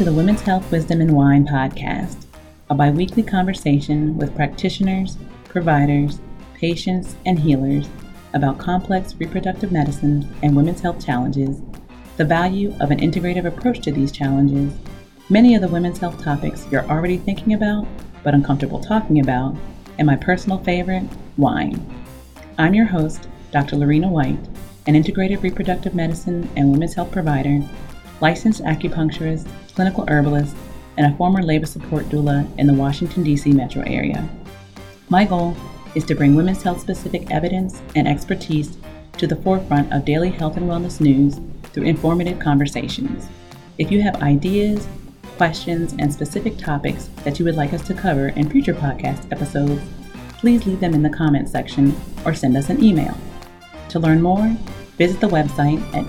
To the Women's Health Wisdom and Wine podcast, a bi weekly conversation with practitioners, providers, patients, and healers about complex reproductive medicine and women's health challenges, the value of an integrative approach to these challenges, many of the women's health topics you're already thinking about but uncomfortable talking about, and my personal favorite, wine. I'm your host, Dr. Lorena White, an integrative reproductive medicine and women's health provider, licensed acupuncturist, clinical herbalist, and a former labor support doula in the Washington, D.C. metro area. My goal is to bring women's health specific evidence and expertise to the forefront of daily health and wellness news through informative conversations. If you have ideas, questions, and specific topics that you would like us to cover in future podcast episodes, please leave them in the comments section or send us an email. To learn more, visit the website at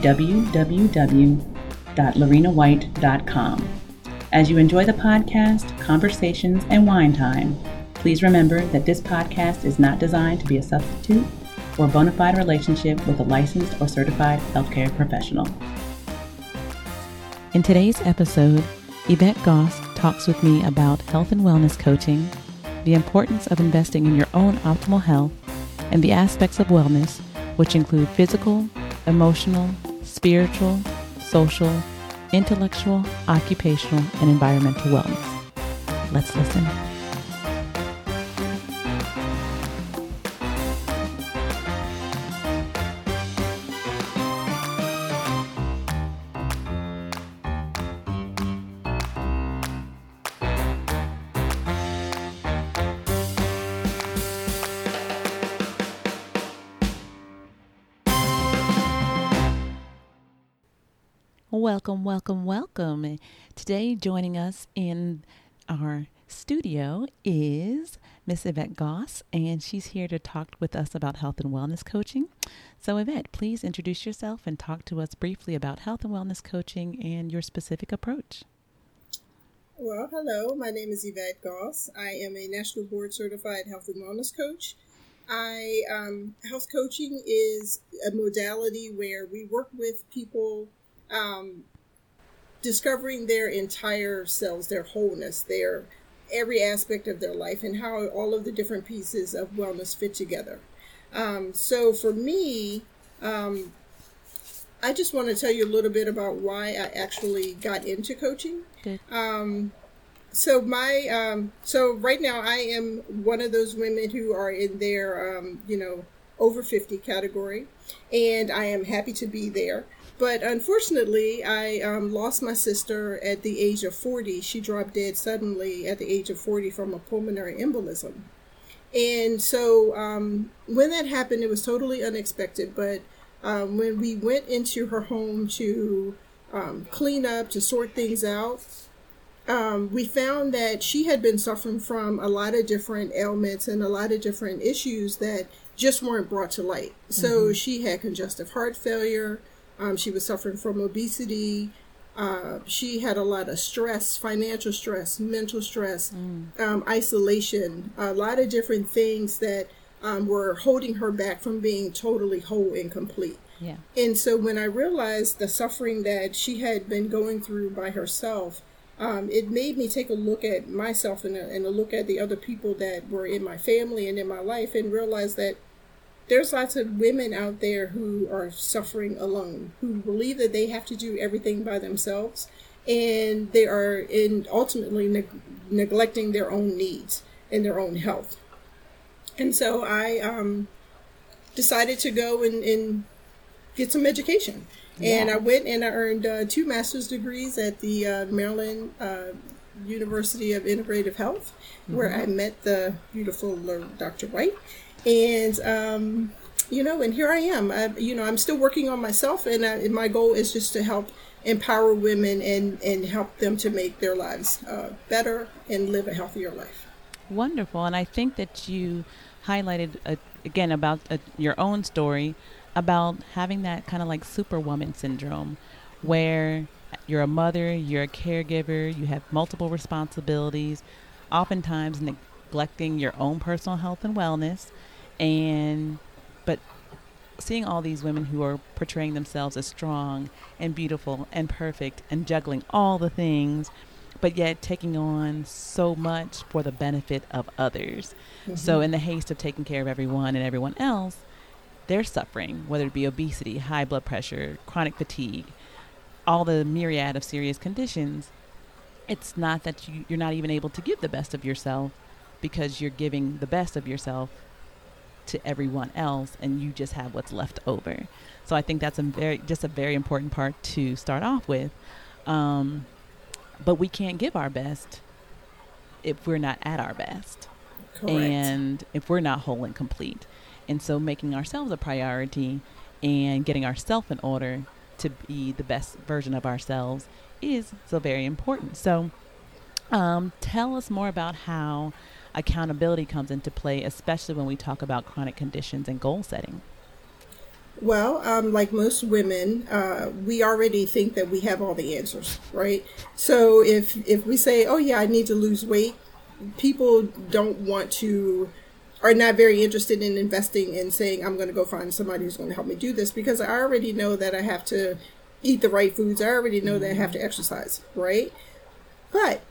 www.lorenawhite.com. As you enjoy the podcast, conversations, and wine time, please remember that this podcast is not designed to be a substitute for a bona fide relationship with a licensed or certified healthcare professional. In today's episode, Yvette Goss talks with me about health and wellness coaching, the importance of investing in your own optimal health, and the aspects of wellness, which include physical, emotional, spiritual, social, intellectual, occupational, and environmental wellness. Let's listen. Welcome, welcome, welcome. Today, joining us in our studio is Miss Yvette Goss, and she's here to talk with us about health and wellness coaching. So, Yvette, please introduce yourself and talk to us briefly about health and wellness coaching and your specific approach. Well, hello, my name is Yvette Goss. I am a national board certified health and wellness coach. I um, health coaching is a modality where we work with people um, discovering their entire selves, their wholeness, their every aspect of their life, and how all of the different pieces of wellness fit together. Um, so for me, um, I just want to tell you a little bit about why I actually got into coaching. Um, so my um, so right now I am one of those women who are in their um, you know over 50 category and I am happy to be there. But unfortunately, I um, lost my sister at the age of 40. She dropped dead suddenly at the age of 40 from a pulmonary embolism. And so um, when that happened, it was totally unexpected. But um, when we went into her home to um, clean up, to sort things out, um, we found that she had been suffering from a lot of different ailments and a lot of different issues that just weren't brought to light. So mm-hmm. she had congestive heart failure. Um, she was suffering from obesity. Uh, she had a lot of stress, financial stress, mental stress, mm. um, isolation, a lot of different things that um, were holding her back from being totally whole and complete. Yeah. And so when I realized the suffering that she had been going through by herself, um, it made me take a look at myself and a, and a look at the other people that were in my family and in my life and realize that there's lots of women out there who are suffering alone, who believe that they have to do everything by themselves, and they are in ultimately neg- neglecting their own needs and their own health. And so I um, decided to go and, and, get some education. Yeah. And I went and I earned uh, two master's degrees at the uh, Maryland uh, University of Integrative Health, mm-hmm. where I met the beautiful Dr. White and um, you know, and here I am. I, you know, I'm still working on myself, and, I, and, my goal is just to help empower women and and help them to make their lives uh, better and live a healthier life. Wonderful, and I think that you highlighted uh, again about uh, your own story about having that kind of like superwoman syndrome, where you're a mother, you're a caregiver, you have multiple responsibilities, oftentimes neglecting your own personal health and wellness and but seeing all these women who are portraying themselves as strong and beautiful and perfect and juggling all the things but yet taking on so much for the benefit of others. Mm-hmm. So, in the haste of taking care of everyone and everyone else, they're suffering, whether it be obesity, high blood pressure, chronic fatigue, all the myriad of serious conditions. It's not that you, you're not even able to give the best of yourself because you're giving the best of yourself to everyone else and you just have what's left over. So I think that's a very just a very important part to start off with. Um, but we can't give our best if we're not at our best. Correct. And if we're not whole and complete. And so making ourselves a priority and getting ourselves in order to be the best version of ourselves is so very important. So um, tell us more about how accountability comes into play, especially when we talk about chronic conditions and goal setting. Well, um, like most women, uh, we already think that we have all the answers, right? So if if we say, "Oh yeah, I need to lose weight," people don't want to are not very interested in investing in saying, "I'm going to go find somebody who's going to help me do this," because I already know that I have to eat the right foods. I already know that I have to exercise, right? But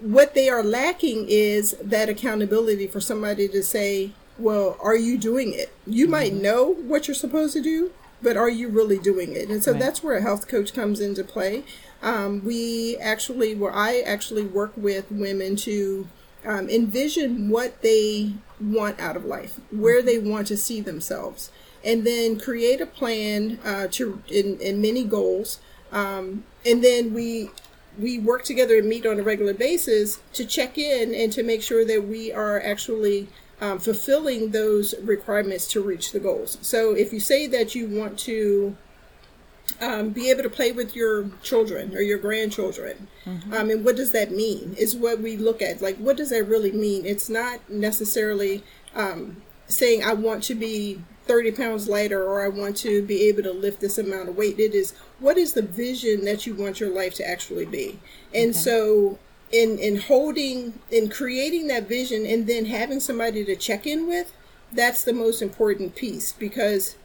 what they are lacking is that accountability for somebody to say, well, are you doing it? You mm-hmm. might know what you're supposed to do, but are you really doing it? And so right. that's where a health coach comes into play. Um, we actually, where I actually work with women to um, envision what they want out of life, where mm-hmm. they want to see themselves, and then create a plan uh, to in, in many goals. Um, and then we we work together and meet on a regular basis to check in and to make sure that we are actually um, fulfilling those requirements to reach the goals. So if you say that you want to um, be able to play with your children or your grandchildren. Mm-hmm. Um, and what does that mean? Is what we look at. Like, what does that really mean? It's not necessarily um, saying, I want to be 30 pounds lighter or I want to be able to lift this amount of weight. It is, what is the vision that you want your life to actually be? And okay. so in in holding in creating that vision and then having somebody to check in with that's the most important piece because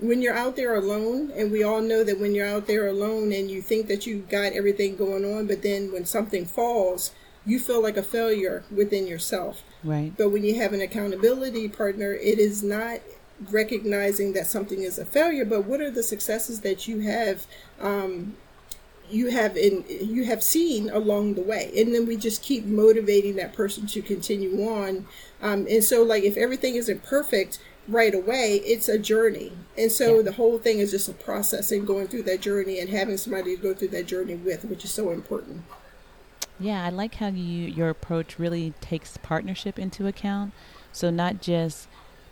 when you're out there alone and we all know that when you're out there alone and you think that you've got everything going on but then when something falls you feel like a failure within yourself right but when you have an accountability partner it is not recognizing that something is a failure but what are the successes that you have um, you have in you have seen along the way? And then we just keep motivating that person to continue on. Um, and so like if everything isn't perfect right away it's a journey. And so yeah. the whole thing is just a process and going through that journey and having somebody to go through that journey with which is so important. Yeah i like how you your approach really takes partnership into account. So not just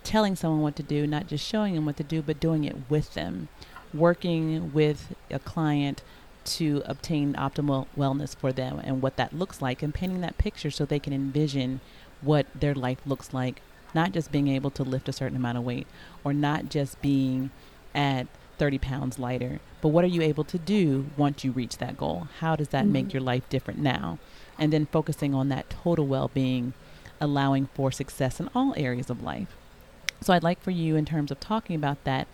telling someone what to do not just showing them what to do but doing it with them. Working with a client to obtain optimal wellness for them and what that looks like and painting that picture so they can envision what their life looks like. Not just being able to lift a certain amount of weight or not just being at 30 pounds lighter. But what are you able to do once you reach that goal? How does that mm-hmm. make your life different now? And then focusing on that total well-being allowing for success in all areas of life so i'd like for you in terms of talking about that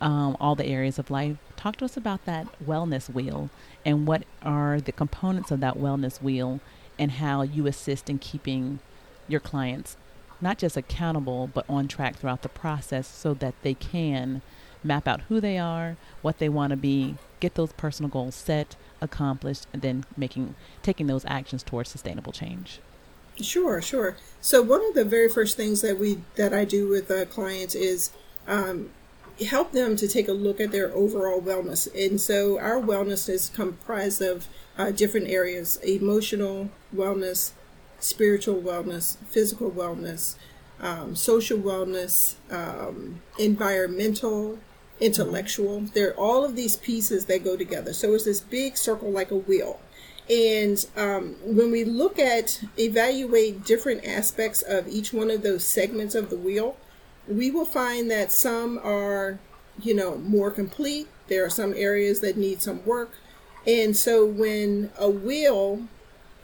um, all the areas of life. Talk to us about that wellness wheel and what are the components of that wellness wheel and how you assist in keeping your clients not just accountable but on track throughout the process so that they can map out who they are, what they want to be, get those personal goals set, accomplished, and then making taking those actions towards sustainable change. Sure, sure. So one of the very first things that we that I do with uh, clients is um, help them to take a look at their overall wellness. And so our wellness is comprised of uh, different areas emotional wellness, spiritual wellness, physical wellness, um, social wellness, um, environmental, intellectual. There are all of these pieces that go together. So it's this big circle like a wheel. And um, when we look at, evaluate different aspects of each one of those segments of the wheel, we will find that some are, you know, more complete. There are some areas that need some work. And so when a wheel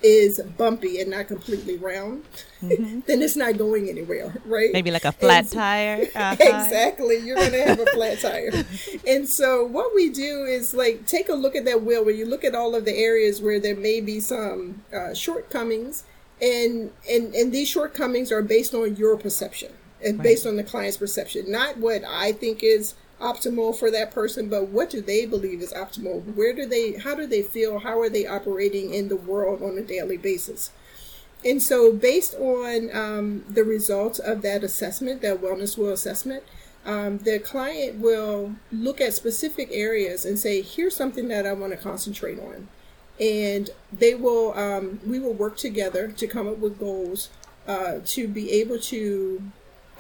is bumpy and not completely round, mm-hmm. then it's not going anywhere, right? Maybe like a flat and, tire. Uh-huh. Exactly. You're going to have a flat tire. And so what we do is like take a look at that wheel where you look at all of the areas where there may be some uh, shortcomings and, and, and these shortcomings are based on your perception and right. based on the client's perception, not what I think is optimal for that person, but what do they believe is optimal? Where do they, how do they feel? How are they operating in the world on a daily basis? And so, based on um, the results of that assessment, that wellness wheel assessment, um, the client will look at specific areas and say, here's something that I want to concentrate on. And they will, um, we will work together to come up with goals uh, to be able to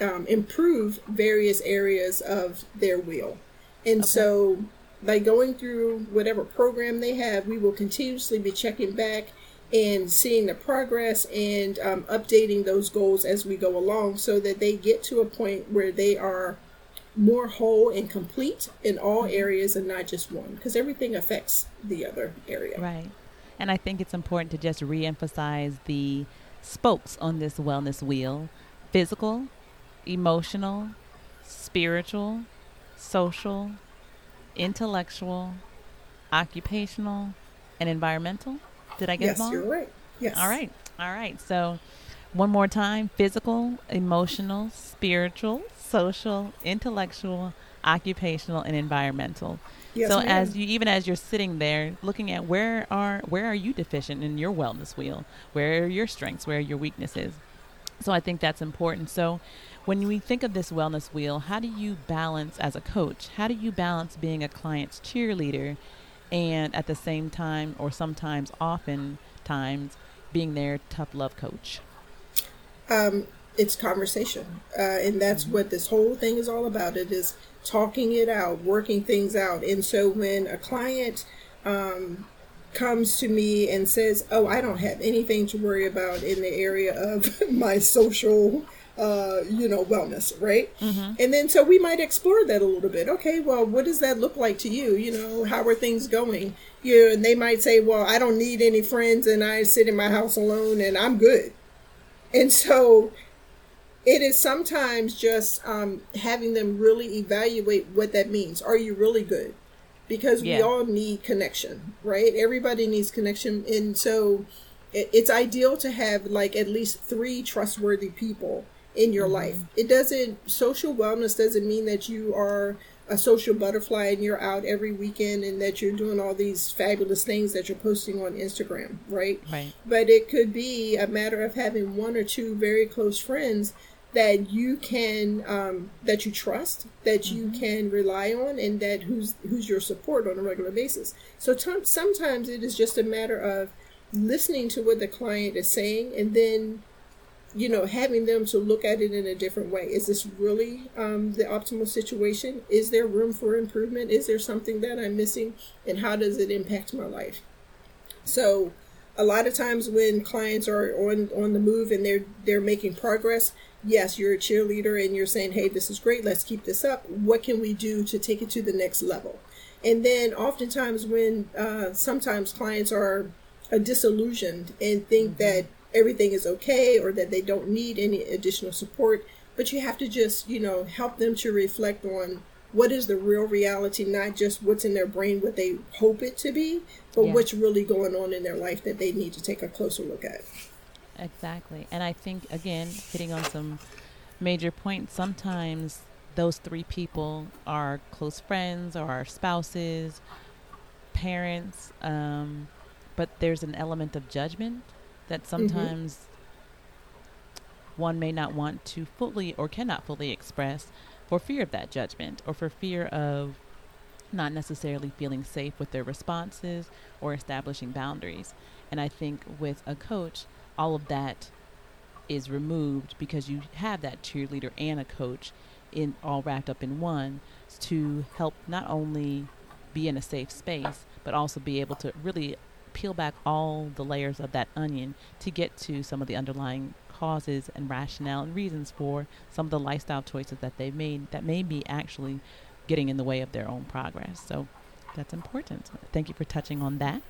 um, improve various areas of their wheel. And okay. so, by going through whatever program they have, we will continuously be checking back and seeing the progress and um, updating those goals as we go along so that they get to a point where they are more whole and complete in all mm-hmm. areas and not just one because everything affects the other area. Right. And I think it's important to just reemphasize the spokes on this wellness wheel physical, emotional, spiritual, social, intellectual, occupational, and environmental. Did I get yes, them all? Yes, you're right. Yes. All right. All right. So, one more time physical, emotional, spiritual, social, intellectual, occupational, and environmental. Yes, so ma'am. as you even as you're sitting there looking at where are where are you deficient in your wellness wheel? Where are your strengths? Where are your weaknesses? So I think that's important. So when we think of this wellness wheel, how do you balance as a coach? How do you balance being a client's cheerleader and at the same time, or sometimes, often times, being their tough love coach? Um, it's conversation, uh, and that's mm-hmm. what this whole thing is all about. It is talking it out, working things out. And so when a client um, comes to me and says, "Oh, I don't have anything to worry about in the area of my social uh, you know, wellness, right? Mm-hmm. And then so we might explore that a little bit. Okay, well, what does that look like to you? You know, how are things going? You know, and they might say, well, I don't need any friends and I sit in my house alone and I'm good. And so it is sometimes just um, having them really evaluate what that means. Are you really good? Because yeah. we all need connection, right? Everybody needs connection. And so it's ideal to have like at least three trustworthy people in your mm-hmm. life. It doesn't, social wellness doesn't mean that you are a social butterfly and you're out every weekend and that you're doing all these fabulous things that you're posting on Instagram, right? Right. But it could be a matter of having one or two very close friends that you can um, that you trust that mm-hmm. you can rely on and that who's who's your support on a regular basis so t- sometimes it is just a matter of listening to what the client is saying and then you know, having them to look at it in a different way. Is this really um, the optimal situation? Is there room for improvement? Is there something that I'm missing? And how does it impact my life? So, a lot of times when clients are on on the move and they're they're making progress, yes, you're a cheerleader and you're saying, "Hey, this is great. Let's keep this up. What can we do to take it to the next level?" And then, oftentimes, when uh, sometimes clients are disillusioned and think mm-hmm. that everything is okay or that they don't need any additional support. But you have to just, you know, help them to reflect on what is the real reality, not just what's in their brain, what they hope it to be, but yeah. what's really going on in their life that they need to take a closer look at. Exactly. And I think, again, hitting on some major points, sometimes those three people are close friends or our spouses, parents, um, but there's an element of judgment that mm-hmm. sometimes mm-hmm. one may not want to fully or cannot fully express for fear of that judgment or for fear of not necessarily feeling safe with their responses or establishing boundaries. And I think with a coach, all of that is removed because you have that cheerleader and a coach in all wrapped up in one to help not only be in a safe space but also be able to really peel back all the layers of that onion to get to some of the underlying causes and rationale and reasons for some of the lifestyle choices that they've made that may be actually getting in the way of their own progress. So that's important. Thank you for touching on that.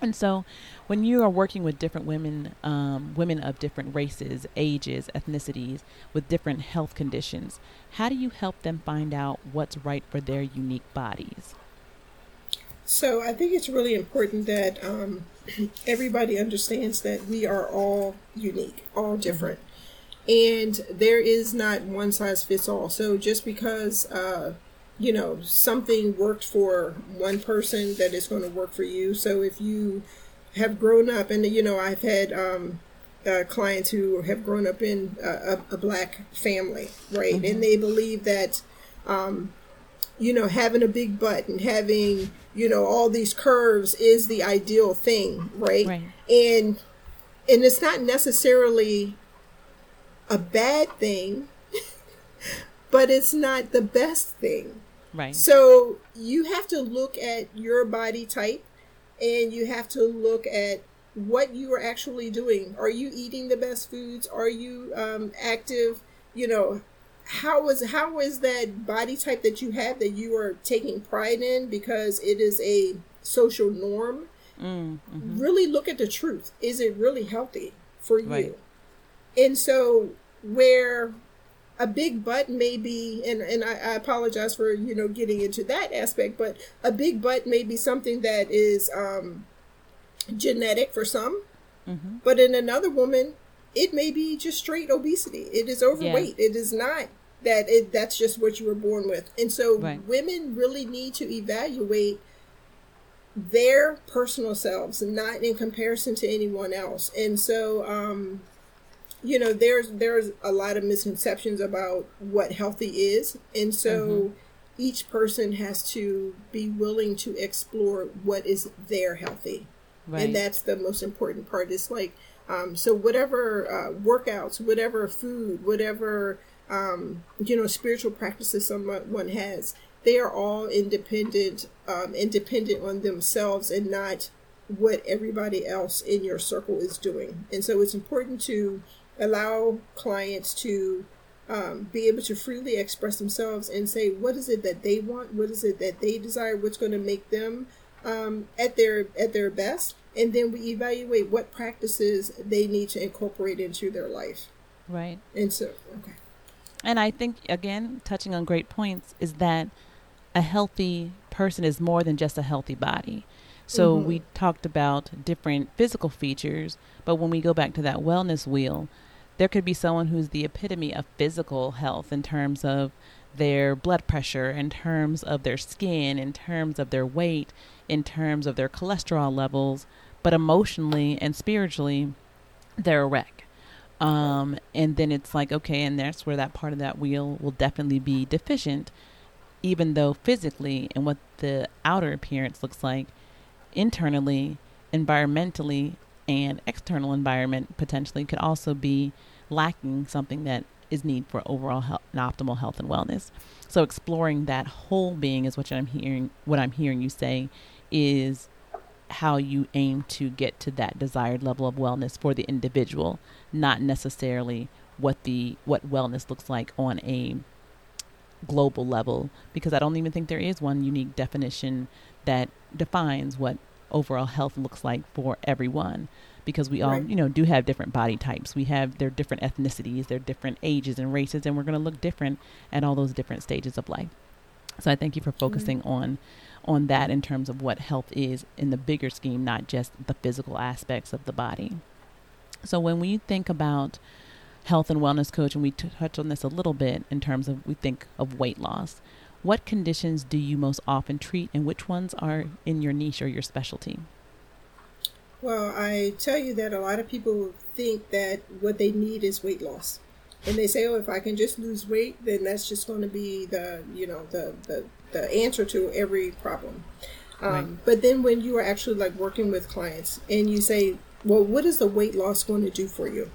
And so, when you are working with different women, um, women of different races, ages, ethnicities, with different health conditions, how do you help them find out what's right for their unique bodies? So, I think it's really important that um, everybody understands that we are all unique, all different. And there is not one size fits all. So, just because uh, you know something worked for one person that is going to work for you so if you have grown up, and you know, I've had um, uh, clients who have grown up in a, a black family, right, mm-hmm. and they believe that, um, you know, having a big butt and having you know all these curves is the ideal thing, right? right. And and it's not necessarily a bad thing, but it's not the best thing. Right. So you have to look at your body type and you have to look at what you are actually doing. Are you eating the best foods? Are you um, active? You know, how is how is that body type that you have that you are taking pride in because it is a social norm? Mm, hmm Really look at the truth. Is it really healthy for you? Right. And so where a big butt may be and, and I, I, apologize for you know getting into that aspect but a big butt may be something that is um, genetic for some mm-hmm. but in another woman it may be just straight obesity it is overweight yeah. it is not that it that's just what you were born with and so right. women really need to evaluate their personal selves not in comparison to anyone else and so um, you know there's there's a lot of misconceptions about what healthy is and so mm-hmm. each person has to be willing to explore what is their healthy right. and that's the most important part it's like um, so whatever uh, workouts whatever food whatever um, you know spiritual practices someone has they are all independent um, independent on themselves and not what everybody else in your circle is doing. And so it's important to allow clients to um, be able to freely express themselves and say what is it that they want, what is it that they desire, what's going to make them um, at their at their best, and then we evaluate what practices they need to incorporate into their life. Right. And so, okay. And I think again, touching on great points, is that a healthy person is more than just a healthy body. So mm-hmm. we talked about different physical features, but when we go back to that wellness wheel, there could be someone who's the epitome of physical health in terms of their blood pressure, in terms of their skin, in terms of their weight, in terms of their cholesterol levels, but emotionally and spiritually, they're a wreck. Um, and then it's like, okay, and that's where that part of that wheel will definitely be deficient, even though physically and what the outer appearance looks like internally, environmentally, and external environment potentially could also be lacking something that is need for overall health and optimal health and wellness. So exploring that whole being is what I'm hearing what I'm hearing you say is how you aim to get to that desired level of wellness for the individual, not necessarily what the what wellness looks like on a global level. Because I don't even think there is one unique definition that defines what overall health looks like for everyone. Because we all right. you know do have different body types. We have their different ethnicities their different ages and races and we're going to look different at all those different stages of life so i thank you for focusing mm-hmm. on on that in terms of what health is in the bigger scheme not just the physical aspects of the body so when we think about health and wellness coach and we t- touch on this a little bit in terms of we think of weight loss what conditions do you most often treat, and which ones are in your niche or your specialty? Well, I tell you that a lot of people think that what they need is weight loss. And they say, oh, if I can just lose weight, then that's just going to be the, you know, the, the, the answer to every problem. Um, right. But then when you are actually like working with clients and you say, well, what is the weight loss going to do for you?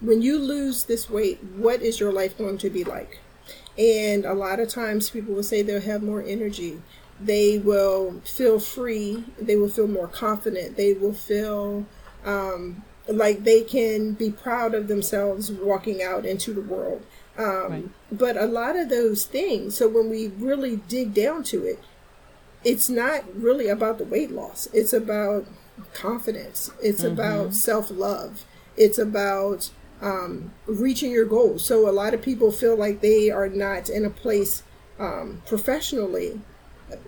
When you lose this weight, what is your life going to be like? And a lot of times people will say they'll have more energy. They will feel free. They will feel more confident. They will feel um, like they can be proud of themselves walking out into the world. Um, right. But a lot of those things, so when we really dig down to it, it's not really about the weight loss. It's about confidence. It's mm-hmm. about self love. It's about um, reaching your goals. So a lot of people feel like they are not in a place um, professionally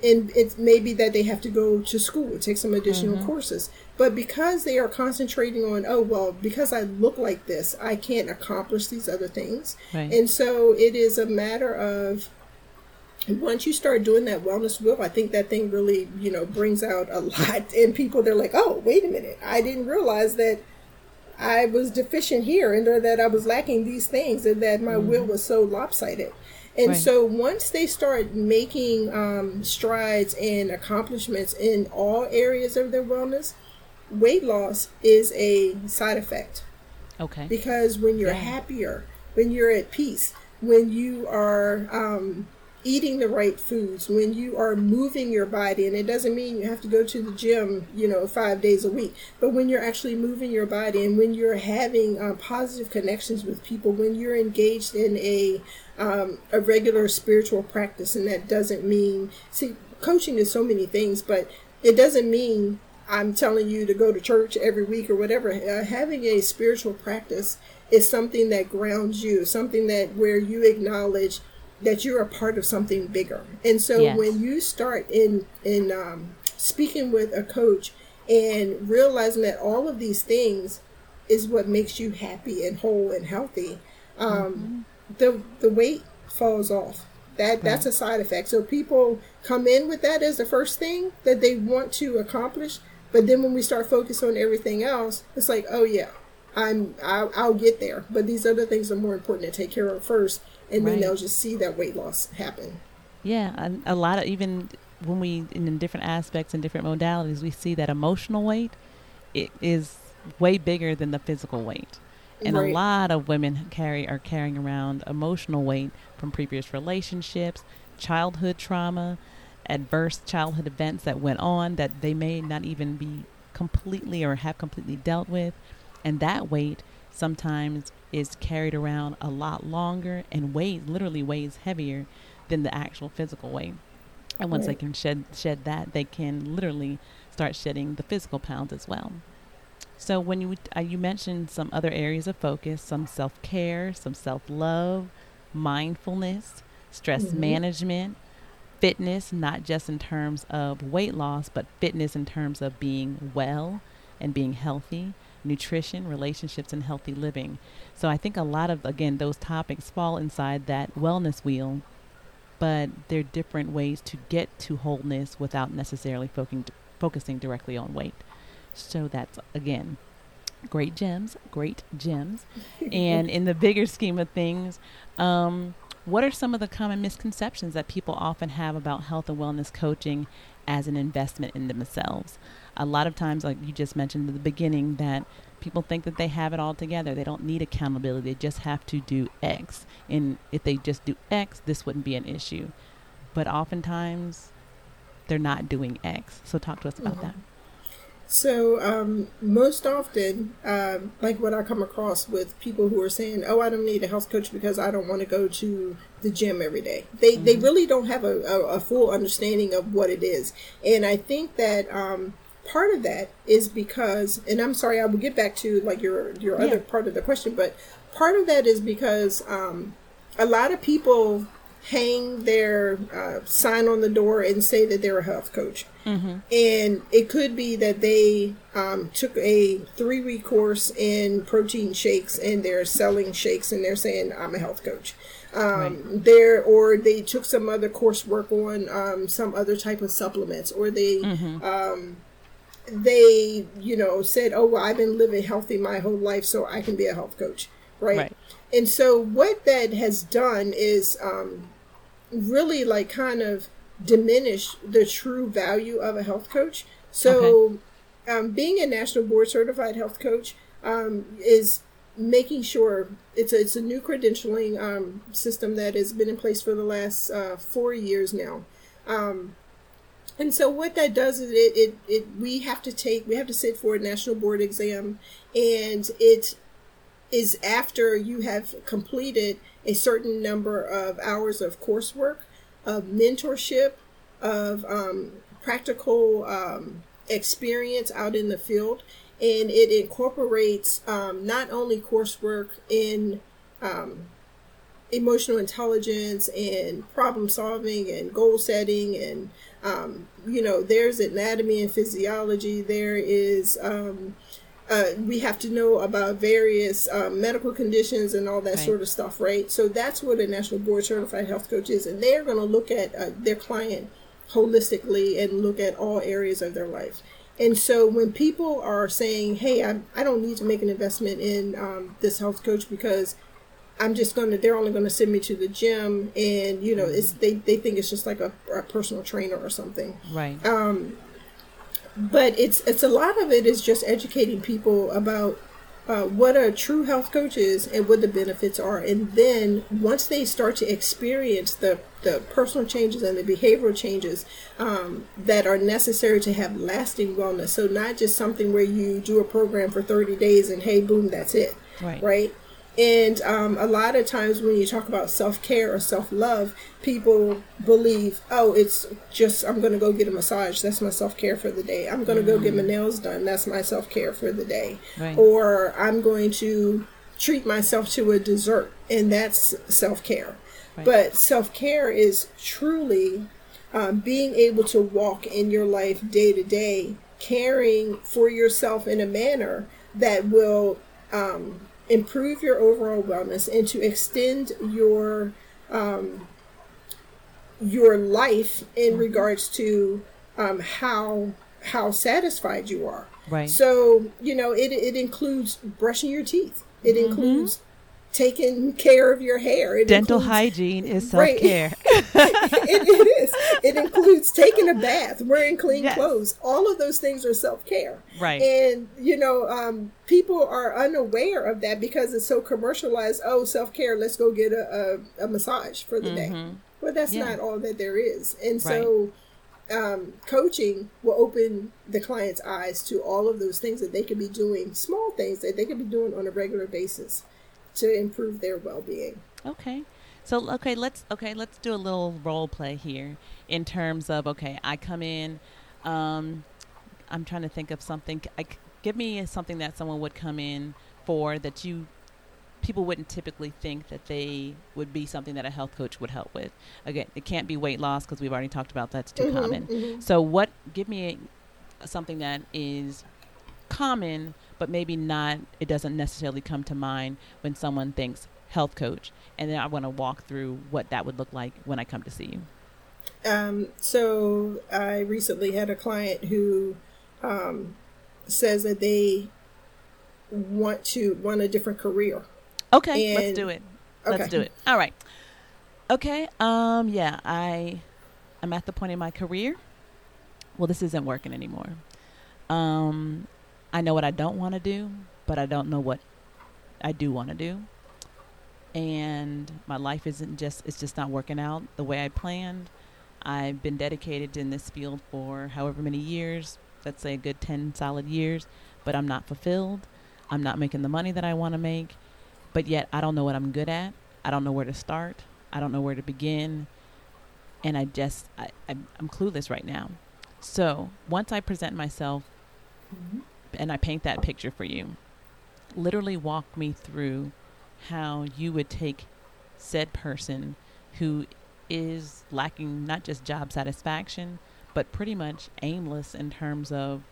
and it's maybe that they have to go to school take some additional mm-hmm. courses but because they are concentrating on oh well because i look like this i can't accomplish these other things right. and so it is a matter of once you start doing that wellness wheel i think that thing really you know brings out a lot in people they're like oh wait a minute i didn't realize that i was deficient here and or that i was lacking these things and that my mm-hmm. wheel was so lopsided and right. so once they start making um, strides and accomplishments in all areas of their wellness, weight loss is a side effect. Okay. Because when you're yeah. happier, when you're at peace, when you are um, eating the right foods, when you are moving your body, and it doesn't mean you have to go to the gym, you know, five days a week, but when you're actually moving your body and when you're having uh, positive connections with people, when you're engaged in a um, a regular spiritual practice, and that doesn't mean see coaching is so many things, but it doesn't mean I'm telling you to go to church every week or whatever. Uh, having a spiritual practice is something that grounds you, something that where you acknowledge that you're a part of something bigger. And so yes. when you start in in um, speaking with a coach and realizing that all of these things is what makes you happy and whole and healthy, um, mm-hmm. the the weight falls off. That right. that's a side effect. So people come in with that as the first thing that they want to accomplish, but then when we start focusing on everything else, it's like, oh yeah, I'm I'll, I'll get there. But these other things are more important to take care of first and right. then they'll just see that weight loss happen. Yeah, a, a lot of even when we in different aspects and different modalities, we see that emotional weight it is way bigger than the physical weight. And right. a lot of women carry are carrying around emotional weight from previous relationships, childhood trauma, adverse childhood events that went on that they may not even be completely or have completely dealt with. And that weight sometimes is carried around a lot longer and weighs literally weighs heavier than the actual physical weight. And once right. they can shed shed that, they can literally start shedding the physical pounds as well. So when you uh, you mentioned some other areas of focus, some self care, some self love, mindfulness, stress mm-hmm. management, fitness, not just in terms of weight loss, but fitness in terms of being well and being healthy nutrition, relationships, and healthy living. So I think a lot of, again, those topics fall inside that wellness wheel, but there are different ways to get to wholeness without necessarily focusing, focusing directly on weight. So that's, again, great gems, great gems. and in the bigger scheme of things, um, what are some of the common misconceptions that people often have about health and wellness coaching as an investment in themselves? a lot of times, like you just mentioned at the beginning, that people think that they have it all together. They don't need accountability. They just have to do X. And if they just do X, this wouldn't be an issue. But oftentimes, they're not doing X. So, talk to us about mm-hmm. that. So, um, most often, uh, like what I come across with people who are saying, "Oh, I don't need a health coach because I don't want to go to the gym every day." They mm-hmm. they really don't have a, a, a, full understanding of what it is, and I think that um, part of that is because and i'm sorry i will get back to like your your yeah. other part of the question but part of that is because um, a lot of people hang their uh, sign on the door and say that they're a health coach mm-hmm. and it could be that they um, took a three week course in protein shakes and they're selling shakes and they're saying i'm a health coach um, right. there or they took some other coursework on um, some other type of supplements or they mm-hmm. um, they, you know, said, "Oh, well, I've been living healthy my whole life, so I can be a health coach." Right. right. And so, what that has done is um, really like kind of diminish the true value of a health coach. So, okay. um, being a national board certified health coach um, is making sure it's a, it's a new credentialing um, system that has been in place for the last uh, four years now. Um, and so what that does is it, it, it we have to take we have to sit for a national board exam and it is after you have completed a certain number of hours of coursework of mentorship of um, practical um, experience out in the field, and it incorporates um, not only coursework in um, emotional intelligence and problem solving and goal setting and um, you know there's anatomy and physiology. There is um, uh, we have to know about various um, medical conditions and all that right. sort of stuff right so that's what a national board certified health coach is and they're going to look at uh, their client holistically and look at all areas of their life and so when people are saying hey i, I don't need to make an investment in um, this health coach because I'm just gonna they're only gonna send me to the gym and you know it's they, they think it's just like a, a personal trainer or something. Right. Um but it's it's a lot of it is just educating people about uh, what a true health coach is and what the benefits are. And then once they start to experience the the personal changes and the behavioral changes um, that are necessary to have lasting wellness. So not just something where you do a program for 30 days and hey boom that's it. Right. Right and um, a lot of times when you talk about self care or self love, people believe, oh, it's just, I'm going to go get a massage. That's my self care for the day. I'm going to mm. go get my mm. nails done. That's my self care for the day. Right. Or I'm going to treat myself to a dessert, and that's self care. Right. But self care is truly um, being able to walk in your life day to day, caring for yourself in a manner that will. Um, improve your overall wellness and to extend your um, your life in mm-hmm. regards to um, how how satisfied you are. Right. So you know it it includes brushing your teeth. It mm-hmm. includes taking care of your hair. It Dental includes, hygiene is self care. It, it is. It includes taking a bath, wearing clean yes. clothes. All of those things are self care. Right. And you know, um, people are unaware of that because it's so commercialized. Oh, self care. Let's go get a, a, a massage for the mm-hmm. day. Well, that's yeah. not all that there is. And so. Right. Um, coaching will open the client's eyes to all of those things that they could be doing, small things that they could be doing on a regular basis to improve their well-being. Okay. So okay, let's okay, let's do a little role play here in terms of okay, I come in um I'm trying to think of something I, give me something that someone would come in for that you people wouldn't typically think that they would be something that a health coach would help with. Again, it can't be weight loss because we've already talked about that's too mm-hmm, common. Mm-hmm. So what give me a, something that is common but maybe not, it doesn't necessarily come to mind when someone thinks health coach. And then I want to walk through what that would look like when I come to see you. Um, so I recently had a client who um, says that they want to want a different career. Okay, and, let's do it. Okay. Let's do it. All right. Okay. Um. Yeah. I. I'm at the point in my career. Well, this isn't working anymore. Um. I know what I don't want to do, but I don't know what I do want to do. And my life isn't just, it's just not working out the way I planned. I've been dedicated in this field for however many years, let's say a good 10 solid years, but I'm not fulfilled. I'm not making the money that I want to make, but yet I don't know what I'm good at. I don't know where to start. I don't know where to begin. And I just, I, I'm, I'm clueless right now. So once I present myself mm-hmm and I paint that picture for you. Literally walk me through how you would take said person who is lacking not just job satisfaction, but pretty much aimless in terms of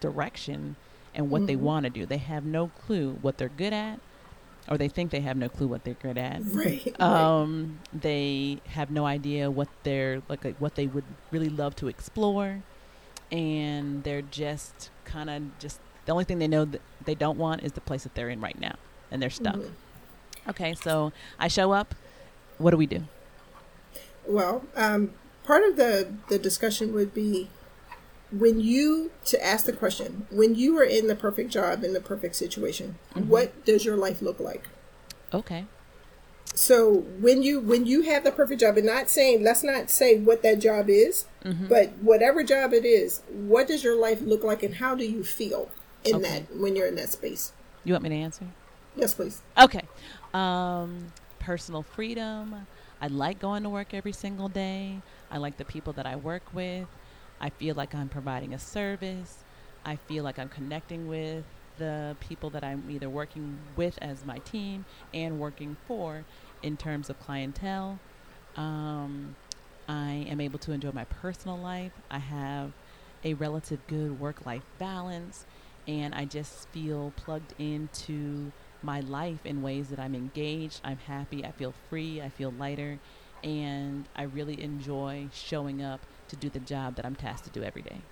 direction and what mm-hmm. they want to do. They have no clue what they're good at, or they think they have no clue what they're good at. Right. Um, right. They have no idea what they're like, like, what they would really love to explore, and they're just kind of just the only thing they know that they don't want is the place that they're in right now, and they're stuck. Mm-hmm. Okay, so I show up. What do we do? Well, um, part of the the discussion would be when you to ask the question when you are in the perfect job in the perfect situation mm-hmm. what does your life look like okay so when you when you have the perfect job and not saying let's not say what that job is mm-hmm. but whatever job it is what does your life look like and how do you feel in okay. that when you're in that space you want me to answer yes please okay um personal freedom i like going to work every single day i like the people that i work with I feel like I'm providing a service. I feel like I'm connecting with the people that I'm either working with as my team and working for in terms of clientele. Um, I am able to enjoy my personal life. I have a relative good work life balance, and I just feel plugged into my life in ways that I'm engaged, I'm happy, I feel free, I feel lighter, and I really enjoy showing up to do the job that I'm tasked to do every day.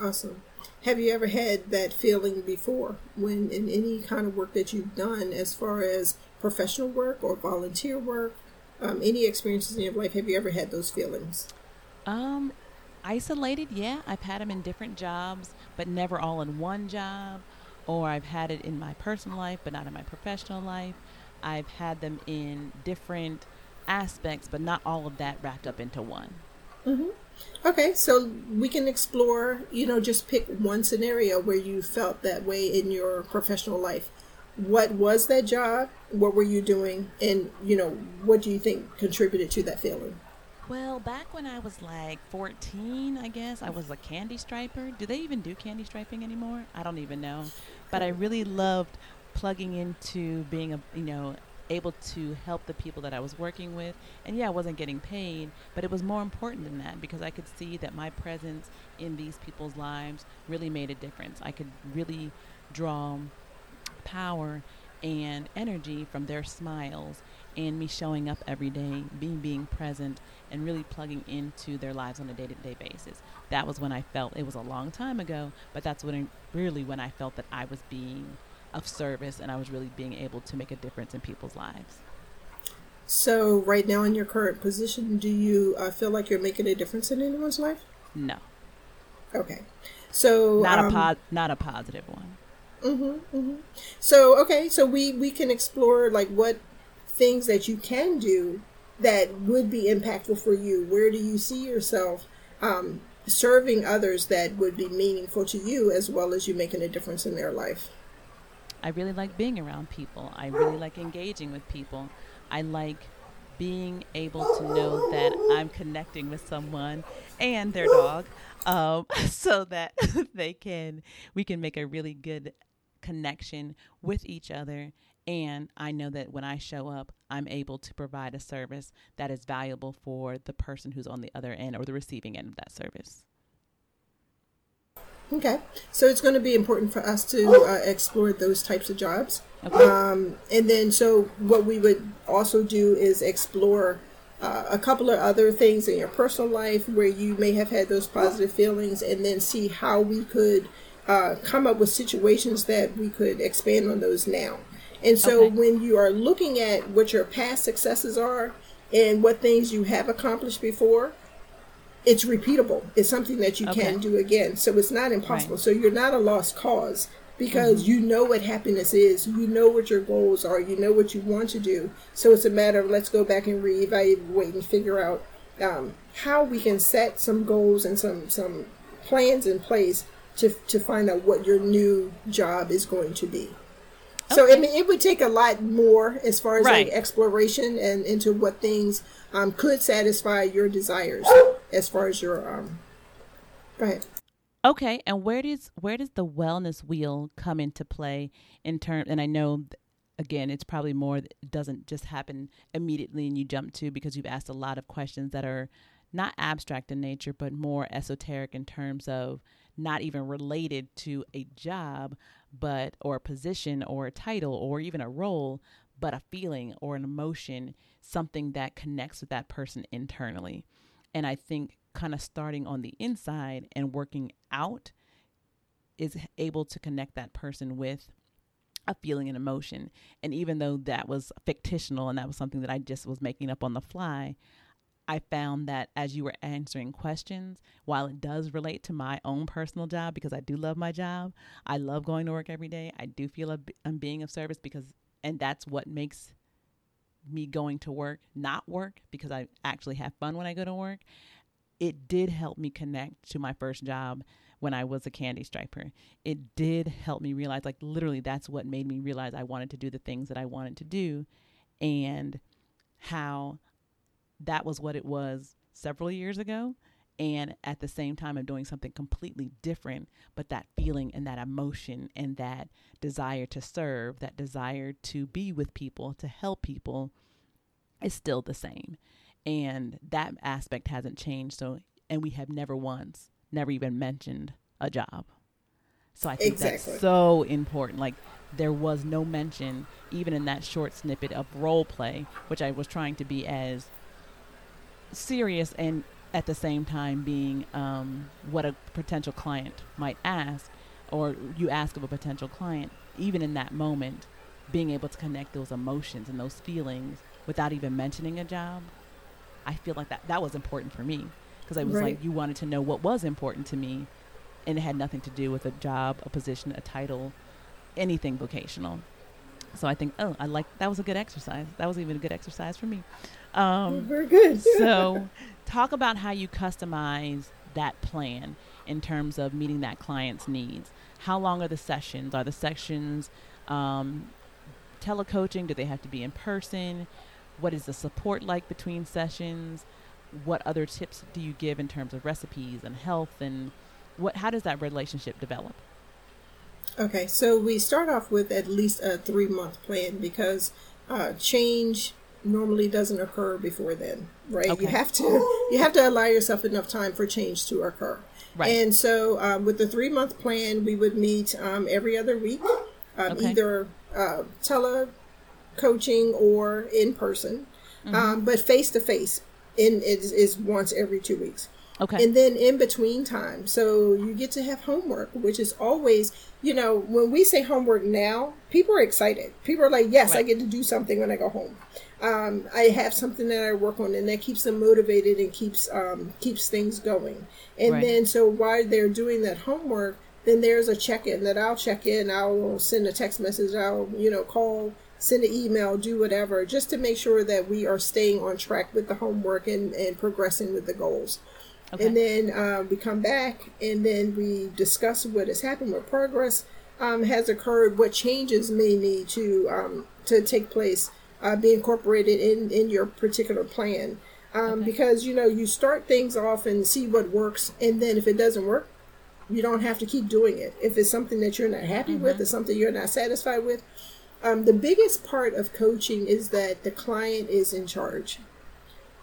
Awesome. Have you ever had that feeling before when in any kind of work that you've done, as far as professional work or volunteer work, um, any experiences in your life? Have you ever had those feelings? Um, isolated, yeah. I've had them in different jobs, but never all in one job. Or I've had it in my personal life, but not in my professional life. I've had them in different aspects, but not all of that wrapped up into one. Mm-hmm. Okay, so we can explore, you know, just pick one scenario where you felt that way in your professional life. What was that job? What were you doing? And, you know, what do you think contributed to that feeling? Well, back when I was like 14, I guess, I was a candy striper. Do they even do candy striping anymore? I don't even know. But I really loved plugging into being a, you know, able to help the people that I was working with. And yeah, I wasn't getting paid, but it was more important than that because I could see that my presence in these people's lives really made a difference. I could really draw power and energy from their smiles and me showing up every day, being being present and really plugging into their lives on a day-to-day basis. That was when I felt it was a long time ago, but that's when really when I felt that I was being of service and I was really being able to make a difference in people's lives. So, right now in your current position, do you uh, feel like you're making a difference in anyone's life? No. Okay. So not um, a po- not a positive one. Mm-hmm, mm-hmm. So okay, so we we can explore like what things that you can do that would be impactful for you. Where do you see yourself um, serving others that would be meaningful to you, as well as you making a difference in their life? I really like being around people. I really like engaging with people. I like being able to know that I'm connecting with someone and their dog, um, so that they can we can make a really good connection with each other. And I know that when I show up, I'm able to provide a service that is valuable for the person who's on the other end or the receiving end of that service. Okay, so it's going to be important for us to uh, explore those types of jobs. Okay. Um, and then, so what we would also do is explore uh, a couple of other things in your personal life where you may have had those positive feelings, and then see how we could uh, come up with situations that we could expand on those now. And so, okay. when you are looking at what your past successes are and what things you have accomplished before, it's repeatable. It's something that you okay. can do again. So it's not impossible. Right. So you're not a lost cause because mm-hmm. you know what happiness is. You know what your goals are. You know what you want to do. So it's a matter of let's go back and reevaluate and figure out um, how we can set some goals and some some plans in place to to find out what your new job is going to be. So I mean, it would take a lot more as far as right. like exploration and into what things um, could satisfy your desires as far as your um. Go ahead. Okay, and where does where does the wellness wheel come into play in terms? And I know, again, it's probably more. It doesn't just happen immediately, and you jump to because you've asked a lot of questions that are not abstract in nature, but more esoteric in terms of not even related to a job, but or a position or a title or even a role, but a feeling or an emotion, something that connects with that person internally. And I think kind of starting on the inside and working out is able to connect that person with a feeling and emotion. And even though that was fictional and that was something that I just was making up on the fly, I found that as you were answering questions, while it does relate to my own personal job, because I do love my job, I love going to work every day. I do feel I'm being of service because, and that's what makes me going to work not work because I actually have fun when I go to work. It did help me connect to my first job when I was a candy striper. It did help me realize, like, literally, that's what made me realize I wanted to do the things that I wanted to do and how that was what it was several years ago and at the same time I'm doing something completely different, but that feeling and that emotion and that desire to serve, that desire to be with people, to help people is still the same. And that aspect hasn't changed. So, and we have never once, never even mentioned a job. So I think exactly. that's so important. Like there was no mention, even in that short snippet of role play, which I was trying to be as serious and at the same time being um, what a potential client might ask, or you ask of a potential client, even in that moment, being able to connect those emotions and those feelings without even mentioning a job, I feel like that that was important for me because I was right. like, you wanted to know what was important to me, and it had nothing to do with a job, a position, a title, anything vocational. So I think, oh, I like that was a good exercise. That was even a good exercise for me. Um, Very good. so, talk about how you customize that plan in terms of meeting that client's needs. How long are the sessions? Are the sessions um, telecoaching? Do they have to be in person? What is the support like between sessions? What other tips do you give in terms of recipes and health and what? How does that relationship develop? Okay, so we start off with at least a three month plan because uh, change normally doesn't occur before then, right? Okay. You have to you have to allow yourself enough time for change to occur. Right. And so, um, with the three month plan, we would meet um, every other week, um, okay. either uh, tele coaching or in person, mm-hmm. Um, but face to face. In is, is once every two weeks. Okay. And then in between time, so you get to have homework, which is always, you know, when we say homework now, people are excited. People are like, yes, right. I get to do something when I go home um, I have something that I work on, and that keeps them motivated and keeps um, keeps things going. And right. then, so while they're doing that homework, then there's a check in that I'll check in. I'll send a text message. I'll you know call, send an email, do whatever, just to make sure that we are staying on track with the homework and and progressing with the goals. Okay. And then uh, we come back, and then we discuss what has happened, what progress um, has occurred, what changes may need to um, to take place uh, be incorporated in in your particular plan. Um, okay. Because you know you start things off and see what works, and then if it doesn't work, you don't have to keep doing it. If it's something that you're not happy mm-hmm. with, or something you're not satisfied with, um, the biggest part of coaching is that the client is in charge.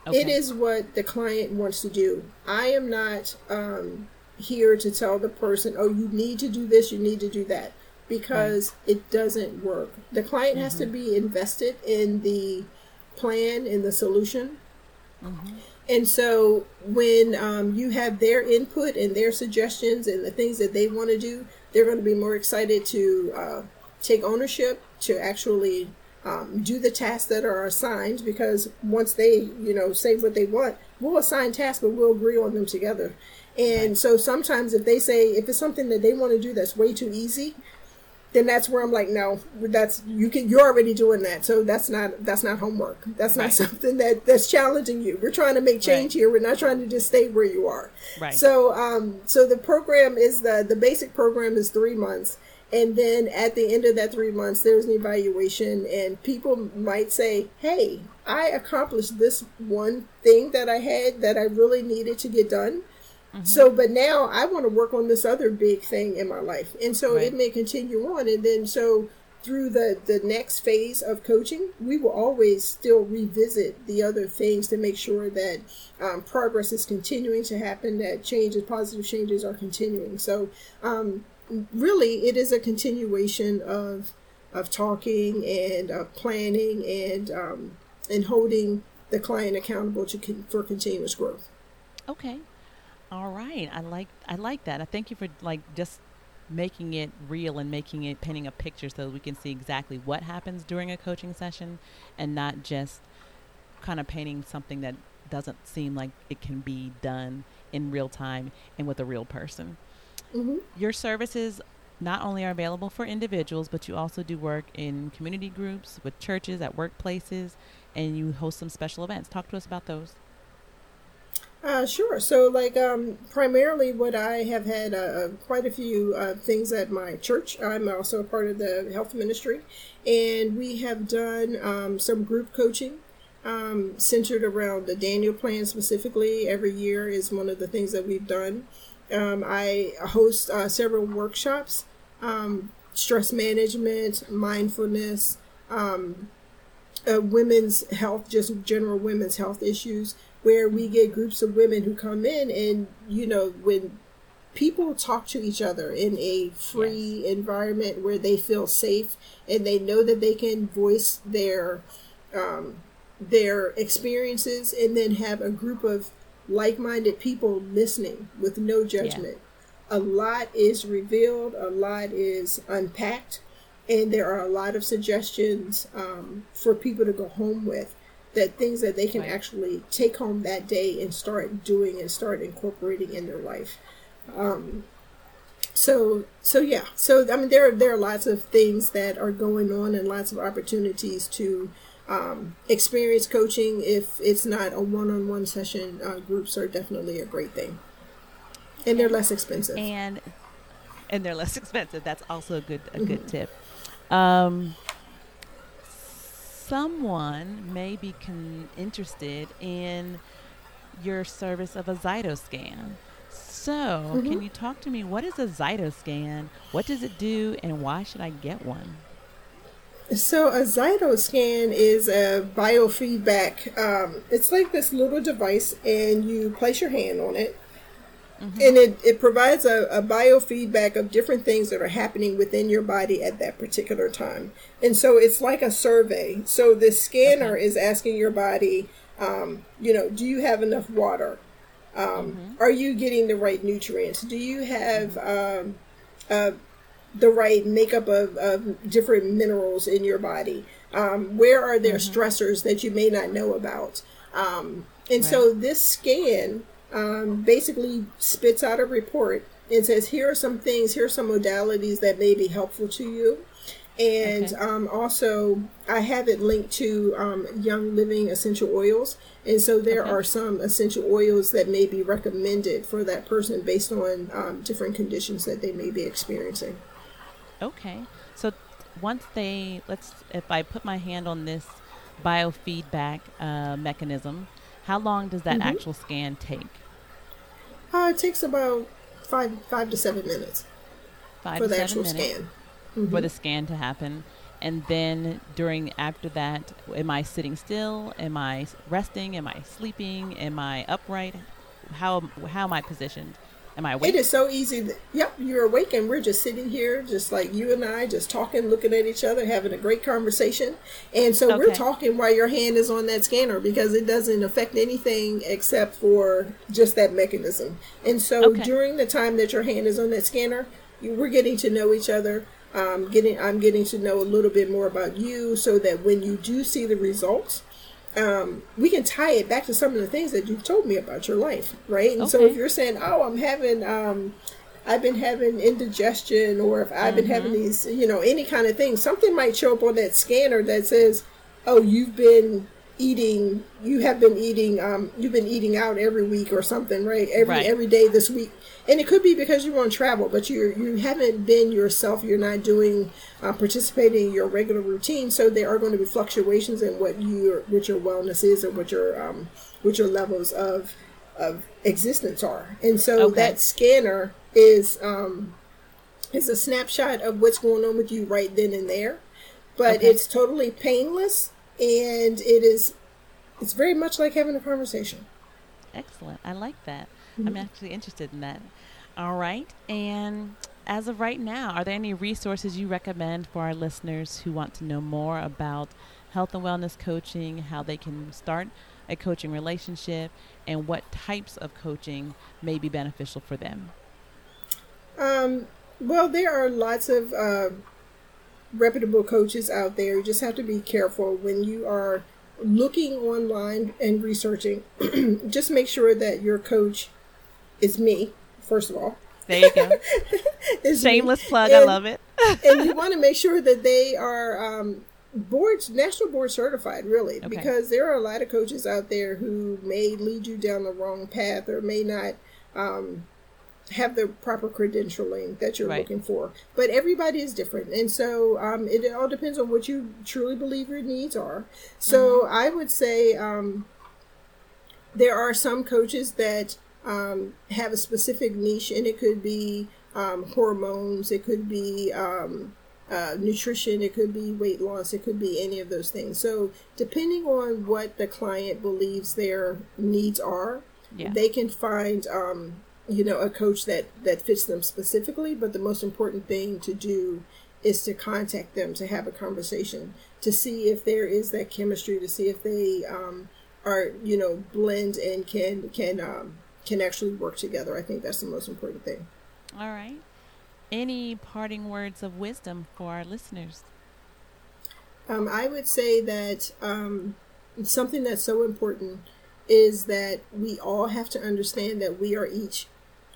Okay. It is what the client wants to do. I am not um, here to tell the person, oh, you need to do this, you need to do that because right. it doesn't work. The client mm-hmm. has to mm-hmm. be invested in the plan and the solution. Mm-hmm. And so when um, you have their input and their suggestions and the things that they want to do, they're going to be more excited to uh, take ownership, to actually um, do the tasks that are assigned because once they, you know, say what they want, we'll assign tasks, but we'll agree on them together. And so sometimes if they say, if it's something that they want to do that's way too easy, then that's where I'm like, no, that's you can you're already doing that, so that's not that's not homework. That's not right. something that that's challenging you. We're trying to make change right. here. We're not trying to just stay where you are. Right. So um so the program is the the basic program is three months. And then at the end of that three months, there's an evaluation, and people might say, Hey, I accomplished this one thing that I had that I really needed to get done. Mm-hmm. So, but now I want to work on this other big thing in my life. And so right. it may continue on. And then, so through the, the next phase of coaching, we will always still revisit the other things to make sure that um, progress is continuing to happen, that changes, positive changes are continuing. So, um, really, it is a continuation of of talking and uh, planning and um, and holding the client accountable to con- for continuous growth. Okay, all right. I like I like that. I thank you for like just making it real and making it painting a picture so we can see exactly what happens during a coaching session and not just kind of painting something that doesn't seem like it can be done in real time and with a real person. Mm-hmm. Your services not only are available for individuals, but you also do work in community groups, with churches, at workplaces, and you host some special events. Talk to us about those. Uh, sure. So, like, um, primarily, what I have had uh, uh, quite a few uh, things at my church. I'm also a part of the health ministry, and we have done um, some group coaching. um, centered around the Daniel Plan specifically. Every year is one of the things that we've done. Um, I host uh, several workshops, um, stress management, mindfulness, um, uh, women's health, just general women's health issues, where we get groups of women who come in and, you know, when people talk to each other in a free yes. environment where they feel safe and they know that they can voice their um, their experiences and then have a group of like-minded people listening with no judgment yeah. a lot is revealed a lot is unpacked and there are a lot of suggestions um, for people to go home with that things that they can right. actually take home that day and start doing and start incorporating in their life um, so so yeah so i mean there are, there are lots of things that are going on and lots of opportunities to um, experience coaching if it's not a one-on-one session uh, groups are definitely a great thing and they're less expensive and and they're less expensive that's also a good a mm-hmm. good tip um, someone may be con- interested in your service of a zytoscan so, mm-hmm. can you talk to me? What is a Zytoscan? What does it do, and why should I get one? So, a Zytoscan is a biofeedback. Um, it's like this little device, and you place your hand on it, mm-hmm. and it, it provides a, a biofeedback of different things that are happening within your body at that particular time. And so, it's like a survey. So, the scanner okay. is asking your body, um, you know, do you have enough water? Um, mm-hmm. Are you getting the right nutrients? Do you have um, uh, the right makeup of, of, different minerals in your body? Um, where are there mm-hmm. stressors that you may not know about? Um, and right. so this scan um, basically spits out a report and says, here are some things, here are some modalities that may be helpful to you. And okay. um, also, I have it linked to um, Young Living essential oils. And so there okay. are some essential oils that may be recommended for that person based on um, different conditions that they may be experiencing. Okay. So once they, let's, if I put my hand on this biofeedback uh, mechanism, how long does that mm-hmm. actual scan take? Uh, it takes about five, five to seven minutes five for the actual minutes. scan mm-hmm. for the scan to happen. And then during after that, am I sitting still? Am I resting? Am I sleeping? Am I upright? How how am I positioned? Am I awake? It is so easy. That, yep, you're awake, and we're just sitting here, just like you and I, just talking, looking at each other, having a great conversation. And so okay. we're talking while your hand is on that scanner because it doesn't affect anything except for just that mechanism. And so okay. during the time that your hand is on that scanner, you, we're getting to know each other um, getting I'm getting to know a little bit more about you so that when you do see the results, um, we can tie it back to some of the things that you've told me about your life, right? And okay. so if you're saying, "Oh, I'm having," um, I've been having indigestion, or if I've mm-hmm. been having mm-hmm. these, you know, any kind of thing, something might show up on that scanner that says, "Oh, you've been eating you have been eating um you've been eating out every week or something right? Every right. every day this week. And it could be because you're on travel but you you haven't been yourself. You're not doing uh, participating in your regular routine. So there are going to be fluctuations in what your what your wellness is or what your um what your levels of of existence are. And so okay. that scanner is um is a snapshot of what's going on with you right then and there. But okay. it's totally painless and it is it's very much like having a conversation. Excellent. I like that. Mm-hmm. I'm actually interested in that. All right. And as of right now, are there any resources you recommend for our listeners who want to know more about health and wellness coaching, how they can start a coaching relationship, and what types of coaching may be beneficial for them? Um, well, there are lots of uh, reputable coaches out there. You just have to be careful when you are looking online and researching. just make sure that your coach is me, first of all. There you go. Shameless me. plug. And, I love it. and you want to make sure that they are um, board national board certified, really, okay. because there are a lot of coaches out there who may lead you down the wrong path or may not um, have the proper credentialing that you're Right. looking for. But everybody is different, and so um, it all depends on what you truly believe your needs are. So I would say um, there are some coaches that um, have a specific niche, and it could be um, hormones, it could be um, uh, nutrition, it could be weight loss, it could be any of those things. So, depending on what the client believes their needs are, Yeah. they can find um, you know a coach that that fits them specifically. But the most important thing to do is to contact them to have a conversation to see if there is that chemistry to see if they um, are you know blend and can can um, can actually work together. I think that's the most important thing. All right. Any parting words of wisdom for our listeners? Um, I would say that um, something that's so important is that we all have to understand that we are each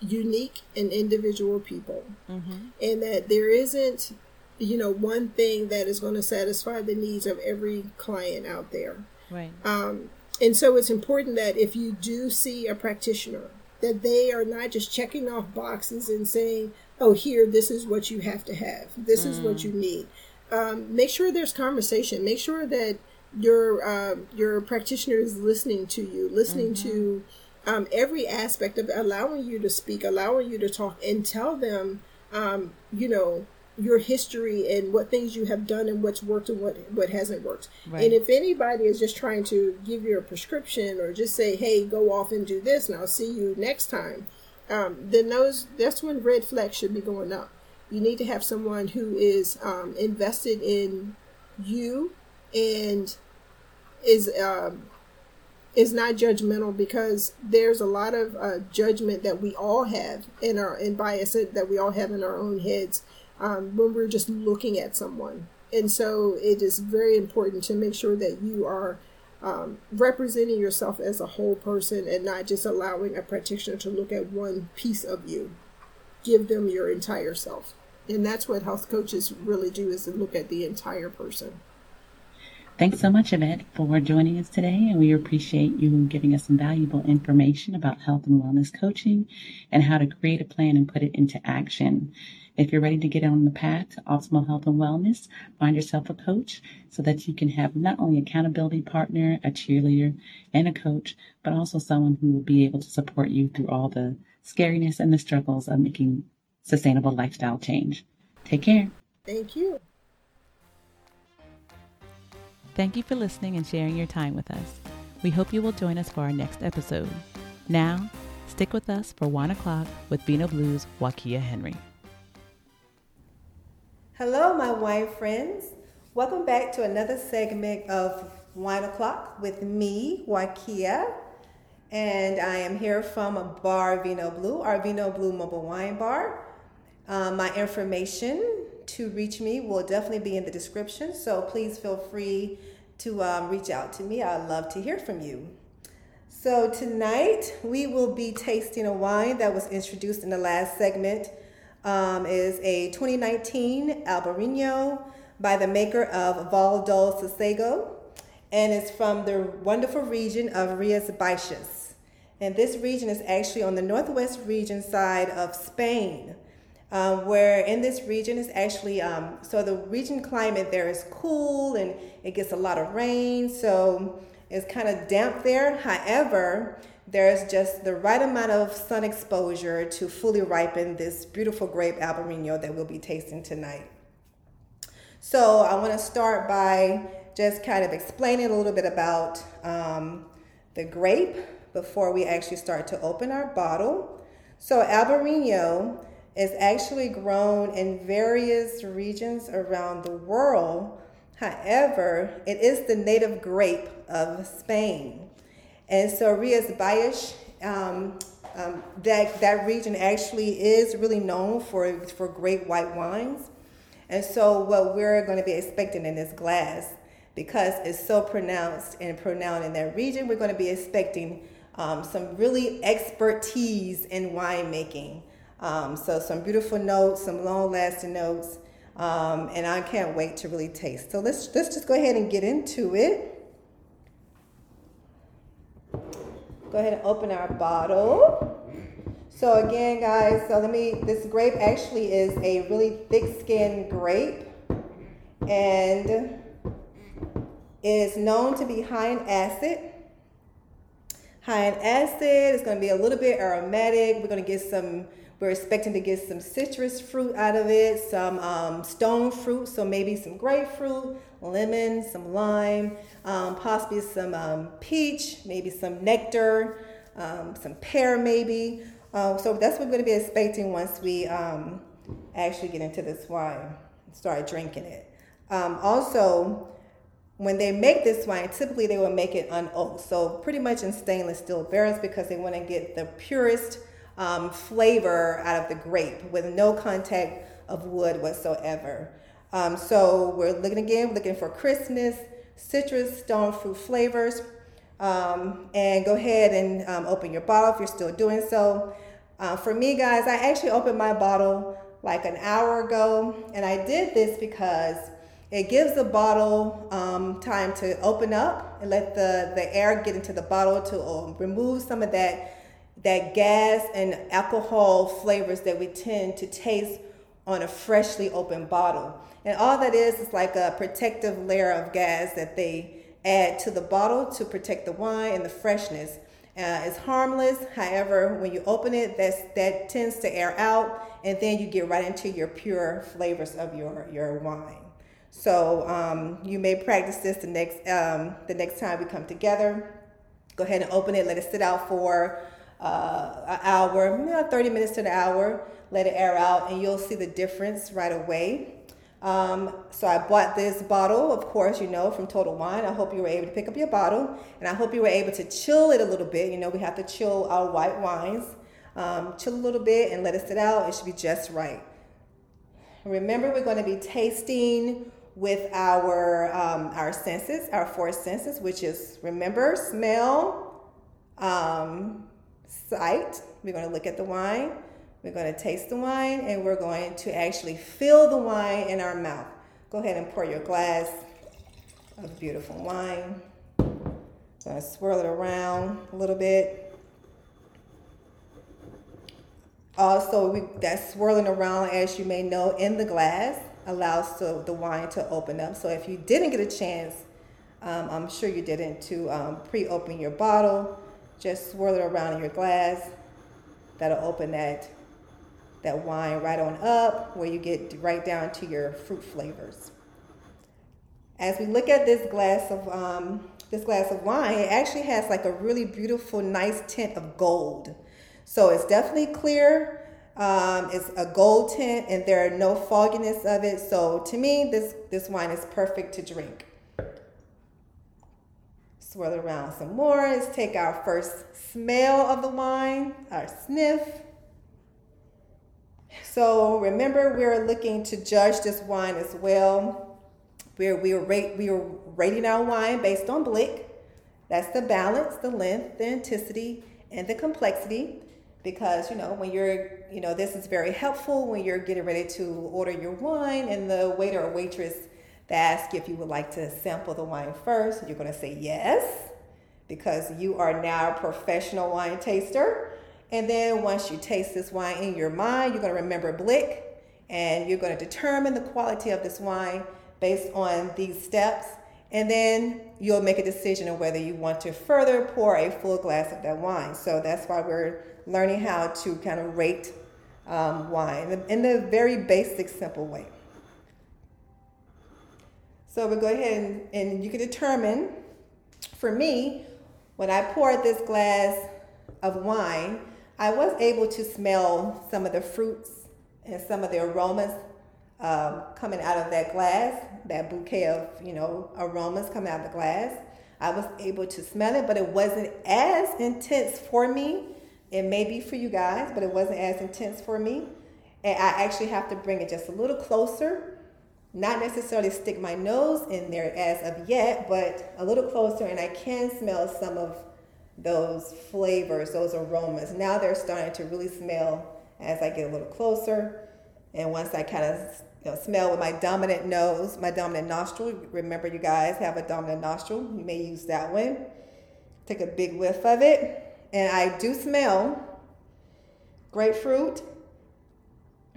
unique and individual people, Mm-hmm. and that there isn't, you know, one thing that is going to satisfy the needs of every client out there. Right. Um, and so it's important that if you do see a practitioner, that they are not just checking off boxes and saying, oh, here, this is what you have to have, this is what you need. Um, make sure there's conversation. Make sure that your uh, your practitioner is listening to you, listening to um, every aspect of allowing you to speak, allowing you to talk, and tell them, um, you know, your history and what things you have done and what's worked and what what hasn't worked. Right. And if anybody is just trying to give you a prescription or just say, "Hey, go off and do this, and I'll see you next time," um, then those that's when red flags should be going up. You need to have someone who is um, invested in you and is um, is not judgmental because there's a lot of uh, judgment that we all have in our and bias that we all have in our own heads um, when we're just looking at someone. And so it is very important to make sure that you are um, representing yourself as a whole person and not just allowing a practitioner to look at one piece of you. Give them your entire self. And that's what health coaches really do is to look at the entire person. Thanks so much, Yvette, for joining us today, and we appreciate you giving us some valuable information about health and wellness coaching and how to create a plan and put it into action. If you're ready to get on the path to optimal health and wellness, find yourself a coach so that you can have not only accountability partner, a cheerleader, and a coach, but also someone who will be able to support you through all the scariness and the struggles of making sustainable lifestyle change. Take care. Thank you. Thank you for listening and sharing your time with us. We hope you will join us for our next episode. Now, stick with us for Wine O'Clock with Vino Blues Wakia Henry. Hello, my wine friends. Welcome back to another segment of Wine O'Clock with me, Wakia. And I am here from Bar Vino Blue, our Vino Blue mobile wine bar. Um, my information to reach me will definitely be in the description, so please feel free to um, reach out to me. I'd love to hear from you. So, tonight we will be tasting a wine that was introduced in the last segment. Um, is a 2019 Albarino by the maker of Val do Sosego, and it's from the wonderful region of Rias Baixas. And this region is actually on the northwest region side of Spain, um, where in this region is actually, um, so the region climate there is cool and it gets a lot of rain, so it's kind of damp there. However, there's just the right amount of sun exposure to fully ripen this beautiful grape Albarino that we'll be tasting tonight. So I want to start by just kind of explaining a little bit about um, the grape before we actually start to open our bottle. So Albarino is actually grown in various regions around the world. However, it is the native grape of Spain. And so Rias Baixas, um, um, that, that region actually is really known for, for great white wines. And so what we're going to be expecting in this glass, because it's so pronounced and pronounced in that region, we're going to be expecting um, some really expertise in winemaking. Um, so some beautiful notes, some long-lasting notes, um, and I can't wait to really taste. So let's let's just go ahead and get into it. Go ahead and open our bottle. So again, guys, so let me, this grape actually is a really thick skinned grape and is known to be high in acid. High in acid, it's gonna be a little bit aromatic. We're gonna get some, we're expecting to get some citrus fruit out of it, some um, stone fruit, so maybe some grapefruit, lemon, some lime, um, possibly some um, peach, maybe some nectar, um, some pear maybe. Uh, so that's what we're going to be expecting once we um, actually get into this wine and start drinking it. Also, when they make this wine, typically they will make it unoaked, so pretty much in stainless steel barrels because they want to get the purest um, flavor out of the grape with no contact of wood whatsoever. Um, so we're looking again, looking for crispness, citrus, stone fruit flavors. Um, and go ahead and um, open your bottle if you're still doing so. Uh, for me, guys, I actually opened my bottle like an hour ago, and I did this because it gives the bottle um, time to open up and let the, the air get into the bottle to um, remove some of that that gas and alcohol flavors that we tend to taste on a freshly opened bottle. And all that is is like a protective layer of gas that they add to the bottle to protect the wine and the freshness. Uh, it's harmless. However, when you open it, that's, that tends to air out, and then you get right into your pure flavors of your, your wine. So um, you may practice this the next um, the next time we come together. Go ahead and open it. Let it sit out for uh, an hour, you know, 30 minutes to an hour. Let it air out, and you'll see the difference right away. Um, so I bought this bottle, of course, you know, from Total Wine. I hope you were able to pick up your bottle, and I hope you were able to chill it a little bit. You know, we have to chill our white wines. Um, chill a little bit and let it sit out. It should be just right. Remember, we're going to be tasting with our um, our senses, our four senses, which is remember, smell, um, sight. We're going to look at the wine. We're going to taste the wine and we're going to actually fill the wine in our mouth. Go ahead and pour your glass of beautiful wine. Gonna swirl it around a little bit. Also, we, that swirling around, as you may know, in the glass allows the, the wine to open up. So if you didn't get a chance, um, I'm sure you didn't, to um, pre-open your bottle, just swirl it around in your glass. That'll open that that wine right on up where you get right down to your fruit flavors. As we look at this glass of um, this glass of wine, it actually has like a really beautiful, nice tint of gold. So it's definitely clear. Um, it's a gold tint, and there are no fogginess of it. So to me, this this wine is perfect to drink. Swirl around some more. Let's take our first smell of the wine, our sniff. So remember, we're looking to judge this wine as well. We're, we're, rate, we are rating our wine based on BLIC. That's the balance, the length, the intensity, and the complexity. Because, you know, when you're, you know, this is very helpful when you're getting ready to order your wine and the waiter or waitress they ask if you would like to sample the wine first. You're going to say yes because you are now a professional wine taster. And then once you taste this wine in your mind, you're going to remember BLIC and you're going to determine the quality of this wine based on these steps. And then you'll make a decision on whether you want to further pour a full glass of that wine. So that's why we're learning how to kind of rate um, wine in the very basic, simple way. So we'll go ahead and, and you can determine, for me, when I poured this glass of wine, I was able to smell some of the fruits and some of the aromas um, coming out of that glass, that bouquet of, you know, aromas coming out of the glass. I was able to smell it, but it wasn't as intense for me. It may be for you guys, but it wasn't as intense for me. And I actually have to bring it just a little closer, not necessarily stick my nose in there as of yet, but a little closer, and I can smell some of those flavors, those aromas. Now they're starting to really smell as I get a little closer. And once I kind of you know, smell with my dominant nose, my dominant nostril, remember you guys have a dominant nostril, you may use that one. Take a big whiff of it. And I do smell grapefruit.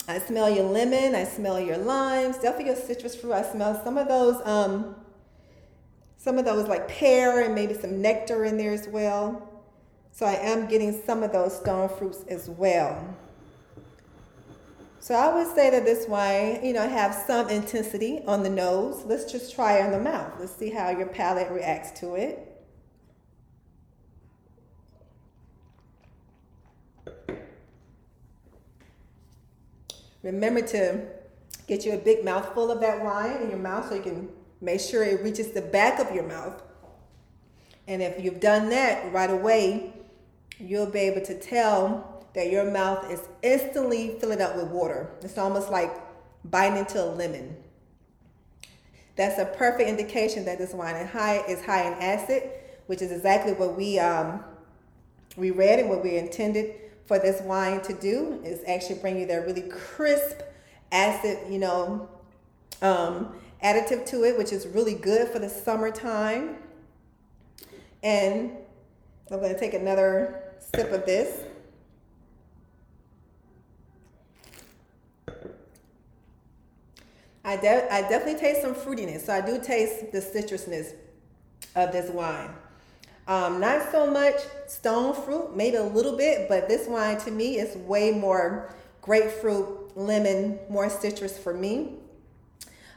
I smell your lemon. I smell your limes. Definitely your citrus fruit. I smell some of those, um, some of those like pear and maybe some nectar in there as well. So I am getting some of those stone fruits as well. So I would say that this wine, you know, have some intensity on the nose. Let's just try it on the mouth. Let's see how your palate reacts to it. Remember to get you a big mouthful of that wine in your mouth so you can make sure it reaches the back of your mouth. And if you've done that right away, you'll be able to tell that your mouth is instantly filling up with water. It's almost like biting into a lemon. That's a perfect indication that this wine is high, is high in acid, which is exactly what we um, we read and what we intended for this wine to do is actually bring you that really crisp acid, you know, um, additive to it, which is really good for the summertime. And I'm going to take another sip of this. I, de- I definitely taste some fruitiness. So I do taste the citrusness of this wine. Um, not so much stone fruit, maybe a little bit, but this wine to me is way more grapefruit, lemon, more citrus for me.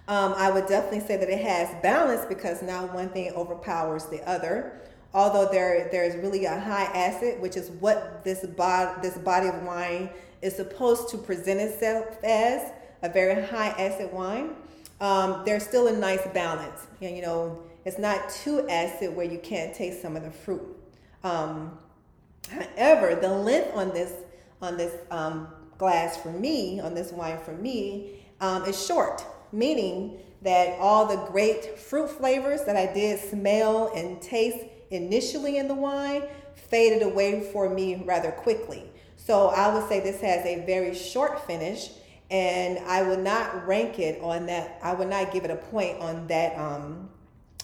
Um, I would definitely say that it has balance because now one thing overpowers the other. Although there there is really a high acid, which is what this body this body of wine is supposed to present itself as a very high acid wine. Um, there's still a nice balance, and you know it's not too acid where you can't taste some of the fruit. Um, however, the length on this on this um, glass for me, on this wine for me, um, is short, meaning that all the great fruit flavors that I did smell and taste initially in the wine faded away for me rather quickly. So I would say this has a very short finish, and I would not rank it on that. I would not give it a point on that um,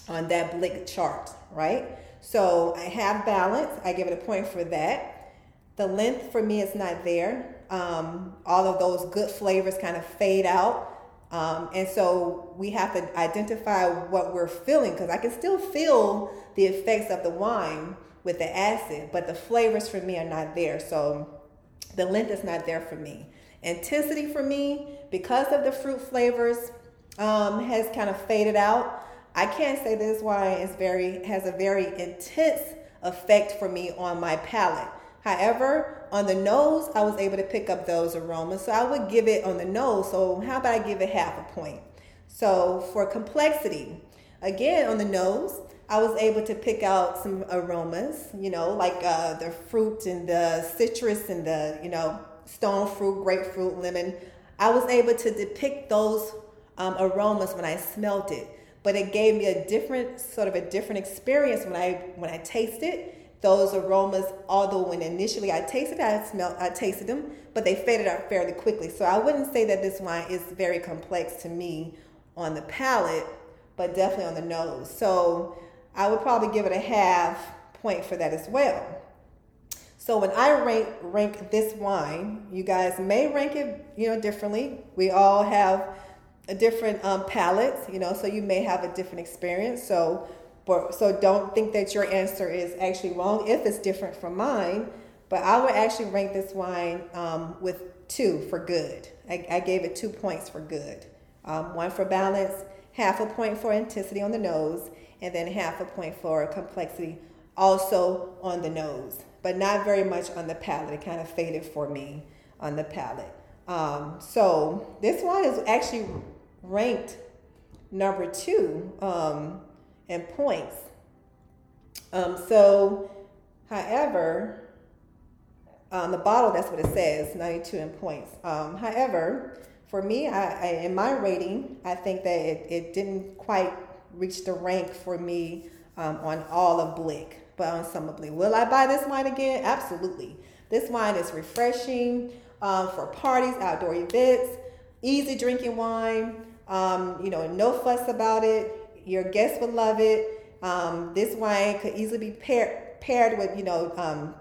on that BLIC chart, right? So I have balance. I give it a point for that. The length for me is not there. Um, all of those good flavors kind of fade out. Um, and so we have to identify what we're feeling because I can still feel the effects of the wine with the acid, but the flavors for me are not there. So the length is not there for me. Intensity for me, because of the fruit flavors, um, has kind of faded out. I can't say this wine is very has a very intense effect for me on my palate. However, on the nose, I was able to pick up those aromas. So I would give it on the nose. So how about I give it half a point? So for complexity, again on the nose, I was able to pick out some aromas, you know, like uh, the fruit and the citrus and the, you know, stone fruit, grapefruit, lemon. I was able to depict those um, aromas when I smelt it but it gave me a different sort of a different experience when I when I tasted those aromas. Although when initially I tasted, I smelled, I tasted them, but they faded out fairly quickly. So I wouldn't say that this wine is very complex to me on the palate, but definitely on the nose. So I would probably give it a half point for that as well. So when I rank rank this wine, you guys may rank it, you know, differently. We all have a different um, palates, you know, so you may have a different experience. So, but, so don't think that your answer is actually wrong if it's different from mine. But I would actually rank this wine um, with two for good. I, I, gave it two points for good. Um, one for balance, half a point for intensity on the nose, and then half a point for complexity also on the nose, but not very much on the palate. It kind of faded for me on the palate. Um, so this one is actually ranked number two um, in points. Um, so, however, on the bottle, that's what it says 92 in points. Um, however, for me, I, I, in my rating, I think that it, it didn't quite reach the rank for me um, on all of BLIC, but on some of BLIC. Will I buy this wine again? Absolutely. This wine is refreshing um, for parties, outdoor events, easy drinking wine. Um, you know, no fuss about it. Your guests would love it. Um, this wine could easily be paired paired with, you know, um,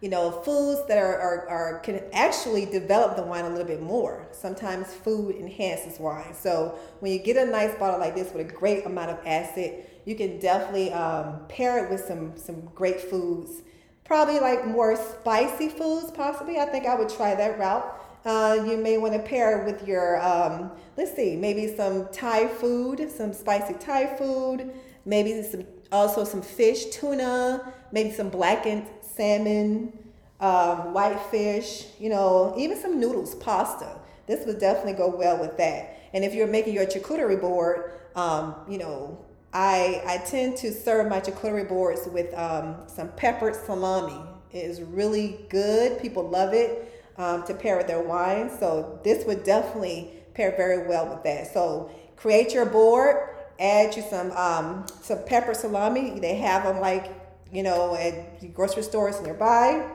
you know, foods that are, are, are, can actually develop the wine a little bit more. Sometimes food enhances wine. So when you get a nice bottle like this with a great amount of acid, you can definitely um, pair it with some some great foods. Probably like more spicy foods, possibly. I think I would try that route. Uh, you may want to pair it with your, um, let's see, maybe some Thai food, some spicy Thai food, maybe some also some fish, tuna, maybe some blackened salmon, um, white fish, you know, even some noodles, pasta. This would definitely go well with that. And if you're making your charcuterie board, um, you know, I, I tend to serve my charcuterie boards with um, some peppered salami. It is really good. People love it um, to pair with their wine. So this would definitely pair very well with that. So create your board, add you some um, some pepper salami. They have them like you know, at grocery stores nearby.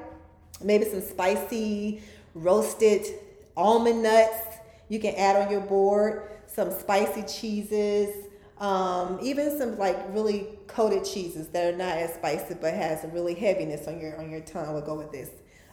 Maybe some spicy roasted almond nuts you can add on your board. Some spicy cheeses. Um, even some like really coated cheeses that are not as spicy but has a really heaviness on your on your tongue will go with this.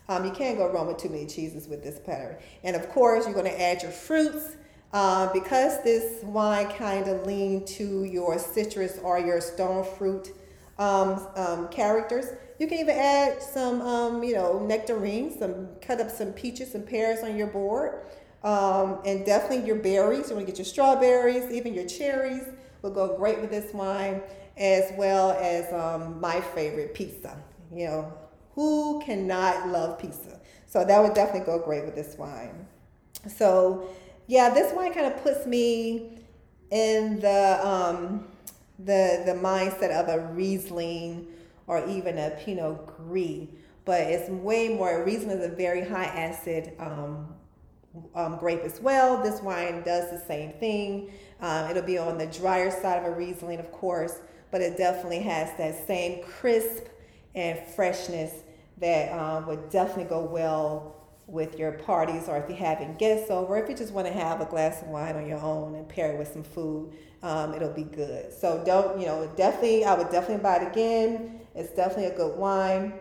Um, you can't go wrong with too many cheeses with this pattern. And of course, you're going to add your fruits. Uh, because this wine kind of lean to your citrus or your stone fruit um, um, characters. You can even add some, um, you know, nectarines, some cut up some peaches and pears on your board, um, and definitely your berries. You want to get your strawberries, even your cherries will go great with this wine, as well as um, my favorite pizza. You know, who cannot love pizza? So that would definitely go great with this wine. So, yeah, this wine kind of puts me in the um, the the mindset of a Riesling or even a Pinot Gris, but it's way more. Riesling is a very high acid um, um, grape as well. This wine does the same thing. Um, it'll be on the drier side of a Riesling, of course, but it definitely has that same crisp and freshness that um, would definitely go well with your parties or if you're having guests over, if you just want to have a glass of wine on your own and pair it with some food, um, it'll be good. So don't, you know, definitely, I would definitely buy it again. It's definitely a good wine.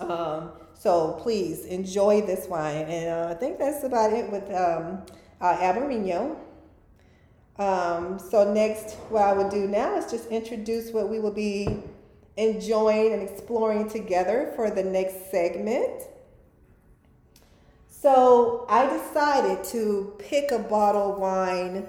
Um, so please enjoy this wine. And uh, I think that's about it with um, uh. Um, so next, what I would do now is just introduce what we will be enjoying and exploring together for the next segment. So I decided to pick a bottle of wine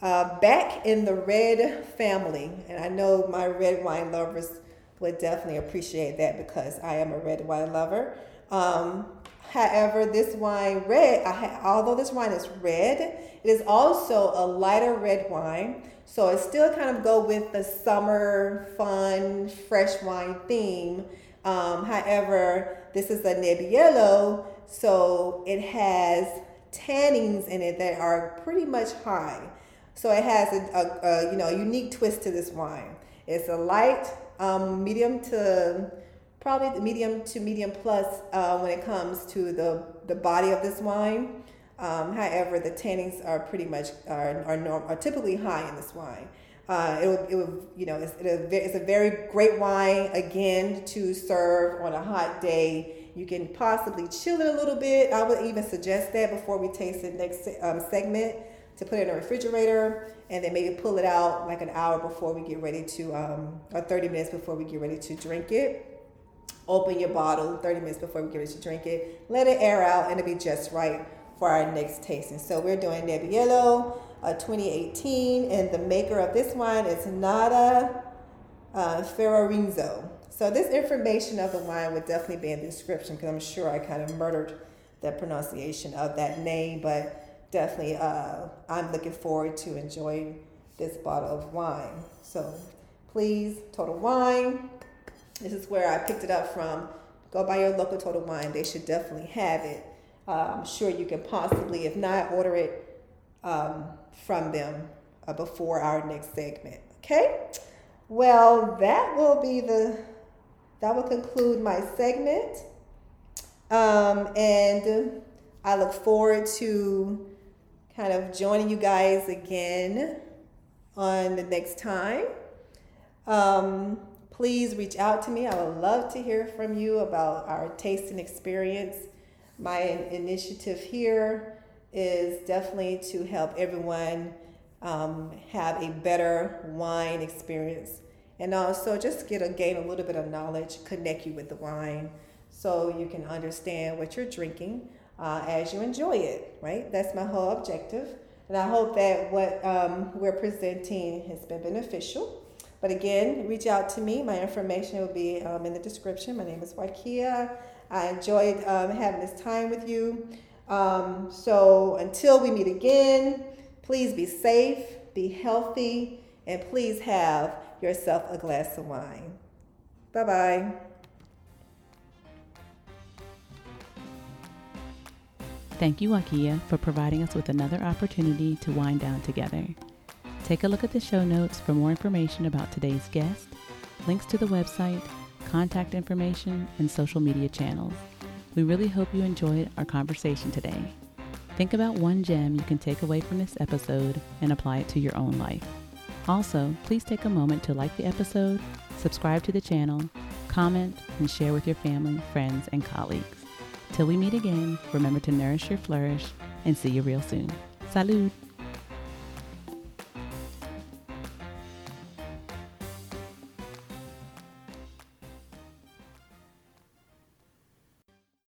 uh, back in the red family. And I know my red wine lovers would definitely appreciate that because I am a red wine lover. Um, however, this wine, red, although this wine is red, it is also a lighter red wine. So it still kind of go with the summer, fun, fresh wine theme. Um, however, this is a Nebbiolo, so it has tannins in it that are pretty much high. So it has a, a, a you know unique twist to this wine. It's a light, um, medium to probably medium to medium plus uh, when it comes to the the body of this wine. Um, however, the tannins are pretty much are are, norm, are typically high in this wine. Uh, it will, it will, you know, it's, it's a very great wine again to serve on a hot day you can possibly chill it a little bit. I would even suggest that before we taste the next um, segment to put it in the refrigerator and then maybe pull it out like an hour before we get ready to, um, or 30 minutes before we get ready to drink it. Open your bottle 30 minutes before we get ready to drink it. Let it air out and it'll be just right for our next tasting. So we're doing Nebbiolo uh, 2018 and the maker of this wine is Nada uh, Ferrarinzo. So this information of the wine would definitely be in the description because I'm sure I kind of murdered the pronunciation of that name, but definitely uh, I'm looking forward to enjoying this bottle of wine. So please, Total Wine. This is where I picked it up from. Go buy your local Total Wine. They should definitely have it. Uh, I'm sure you can possibly, if not, order it um, from them uh, before our next segment. Okay? Well, that will be the that will conclude my segment. Um, and I look forward to kind of joining you guys again on the next time. Um, please reach out to me. I would love to hear from you about our tasting experience. My initiative here is definitely to help everyone um, have a better wine experience and also just get a gain a little bit of knowledge, connect you with the wine so you can understand what you're drinking uh, as you enjoy it, right? That's my whole objective. And I hope that what um, we're presenting has been beneficial. But again, reach out to me. My information will be um, in the description. My name is Wakia. I enjoyed um, having this time with you. Um, so until we meet again, please be safe, be healthy, and please have yourself a glass of wine. Bye bye. Thank you, Wakia, for providing us with another opportunity to wind down together. Take a look at the show notes for more information about today's guest, links to the website, contact information, and social media channels. We really hope you enjoyed our conversation today. Think about one gem you can take away from this episode and apply it to your own life. Also, please take a moment to like the episode, subscribe to the channel, comment, and share with your family, friends, and colleagues. Till we meet again, remember to nourish your flourish and see you real soon. Salud!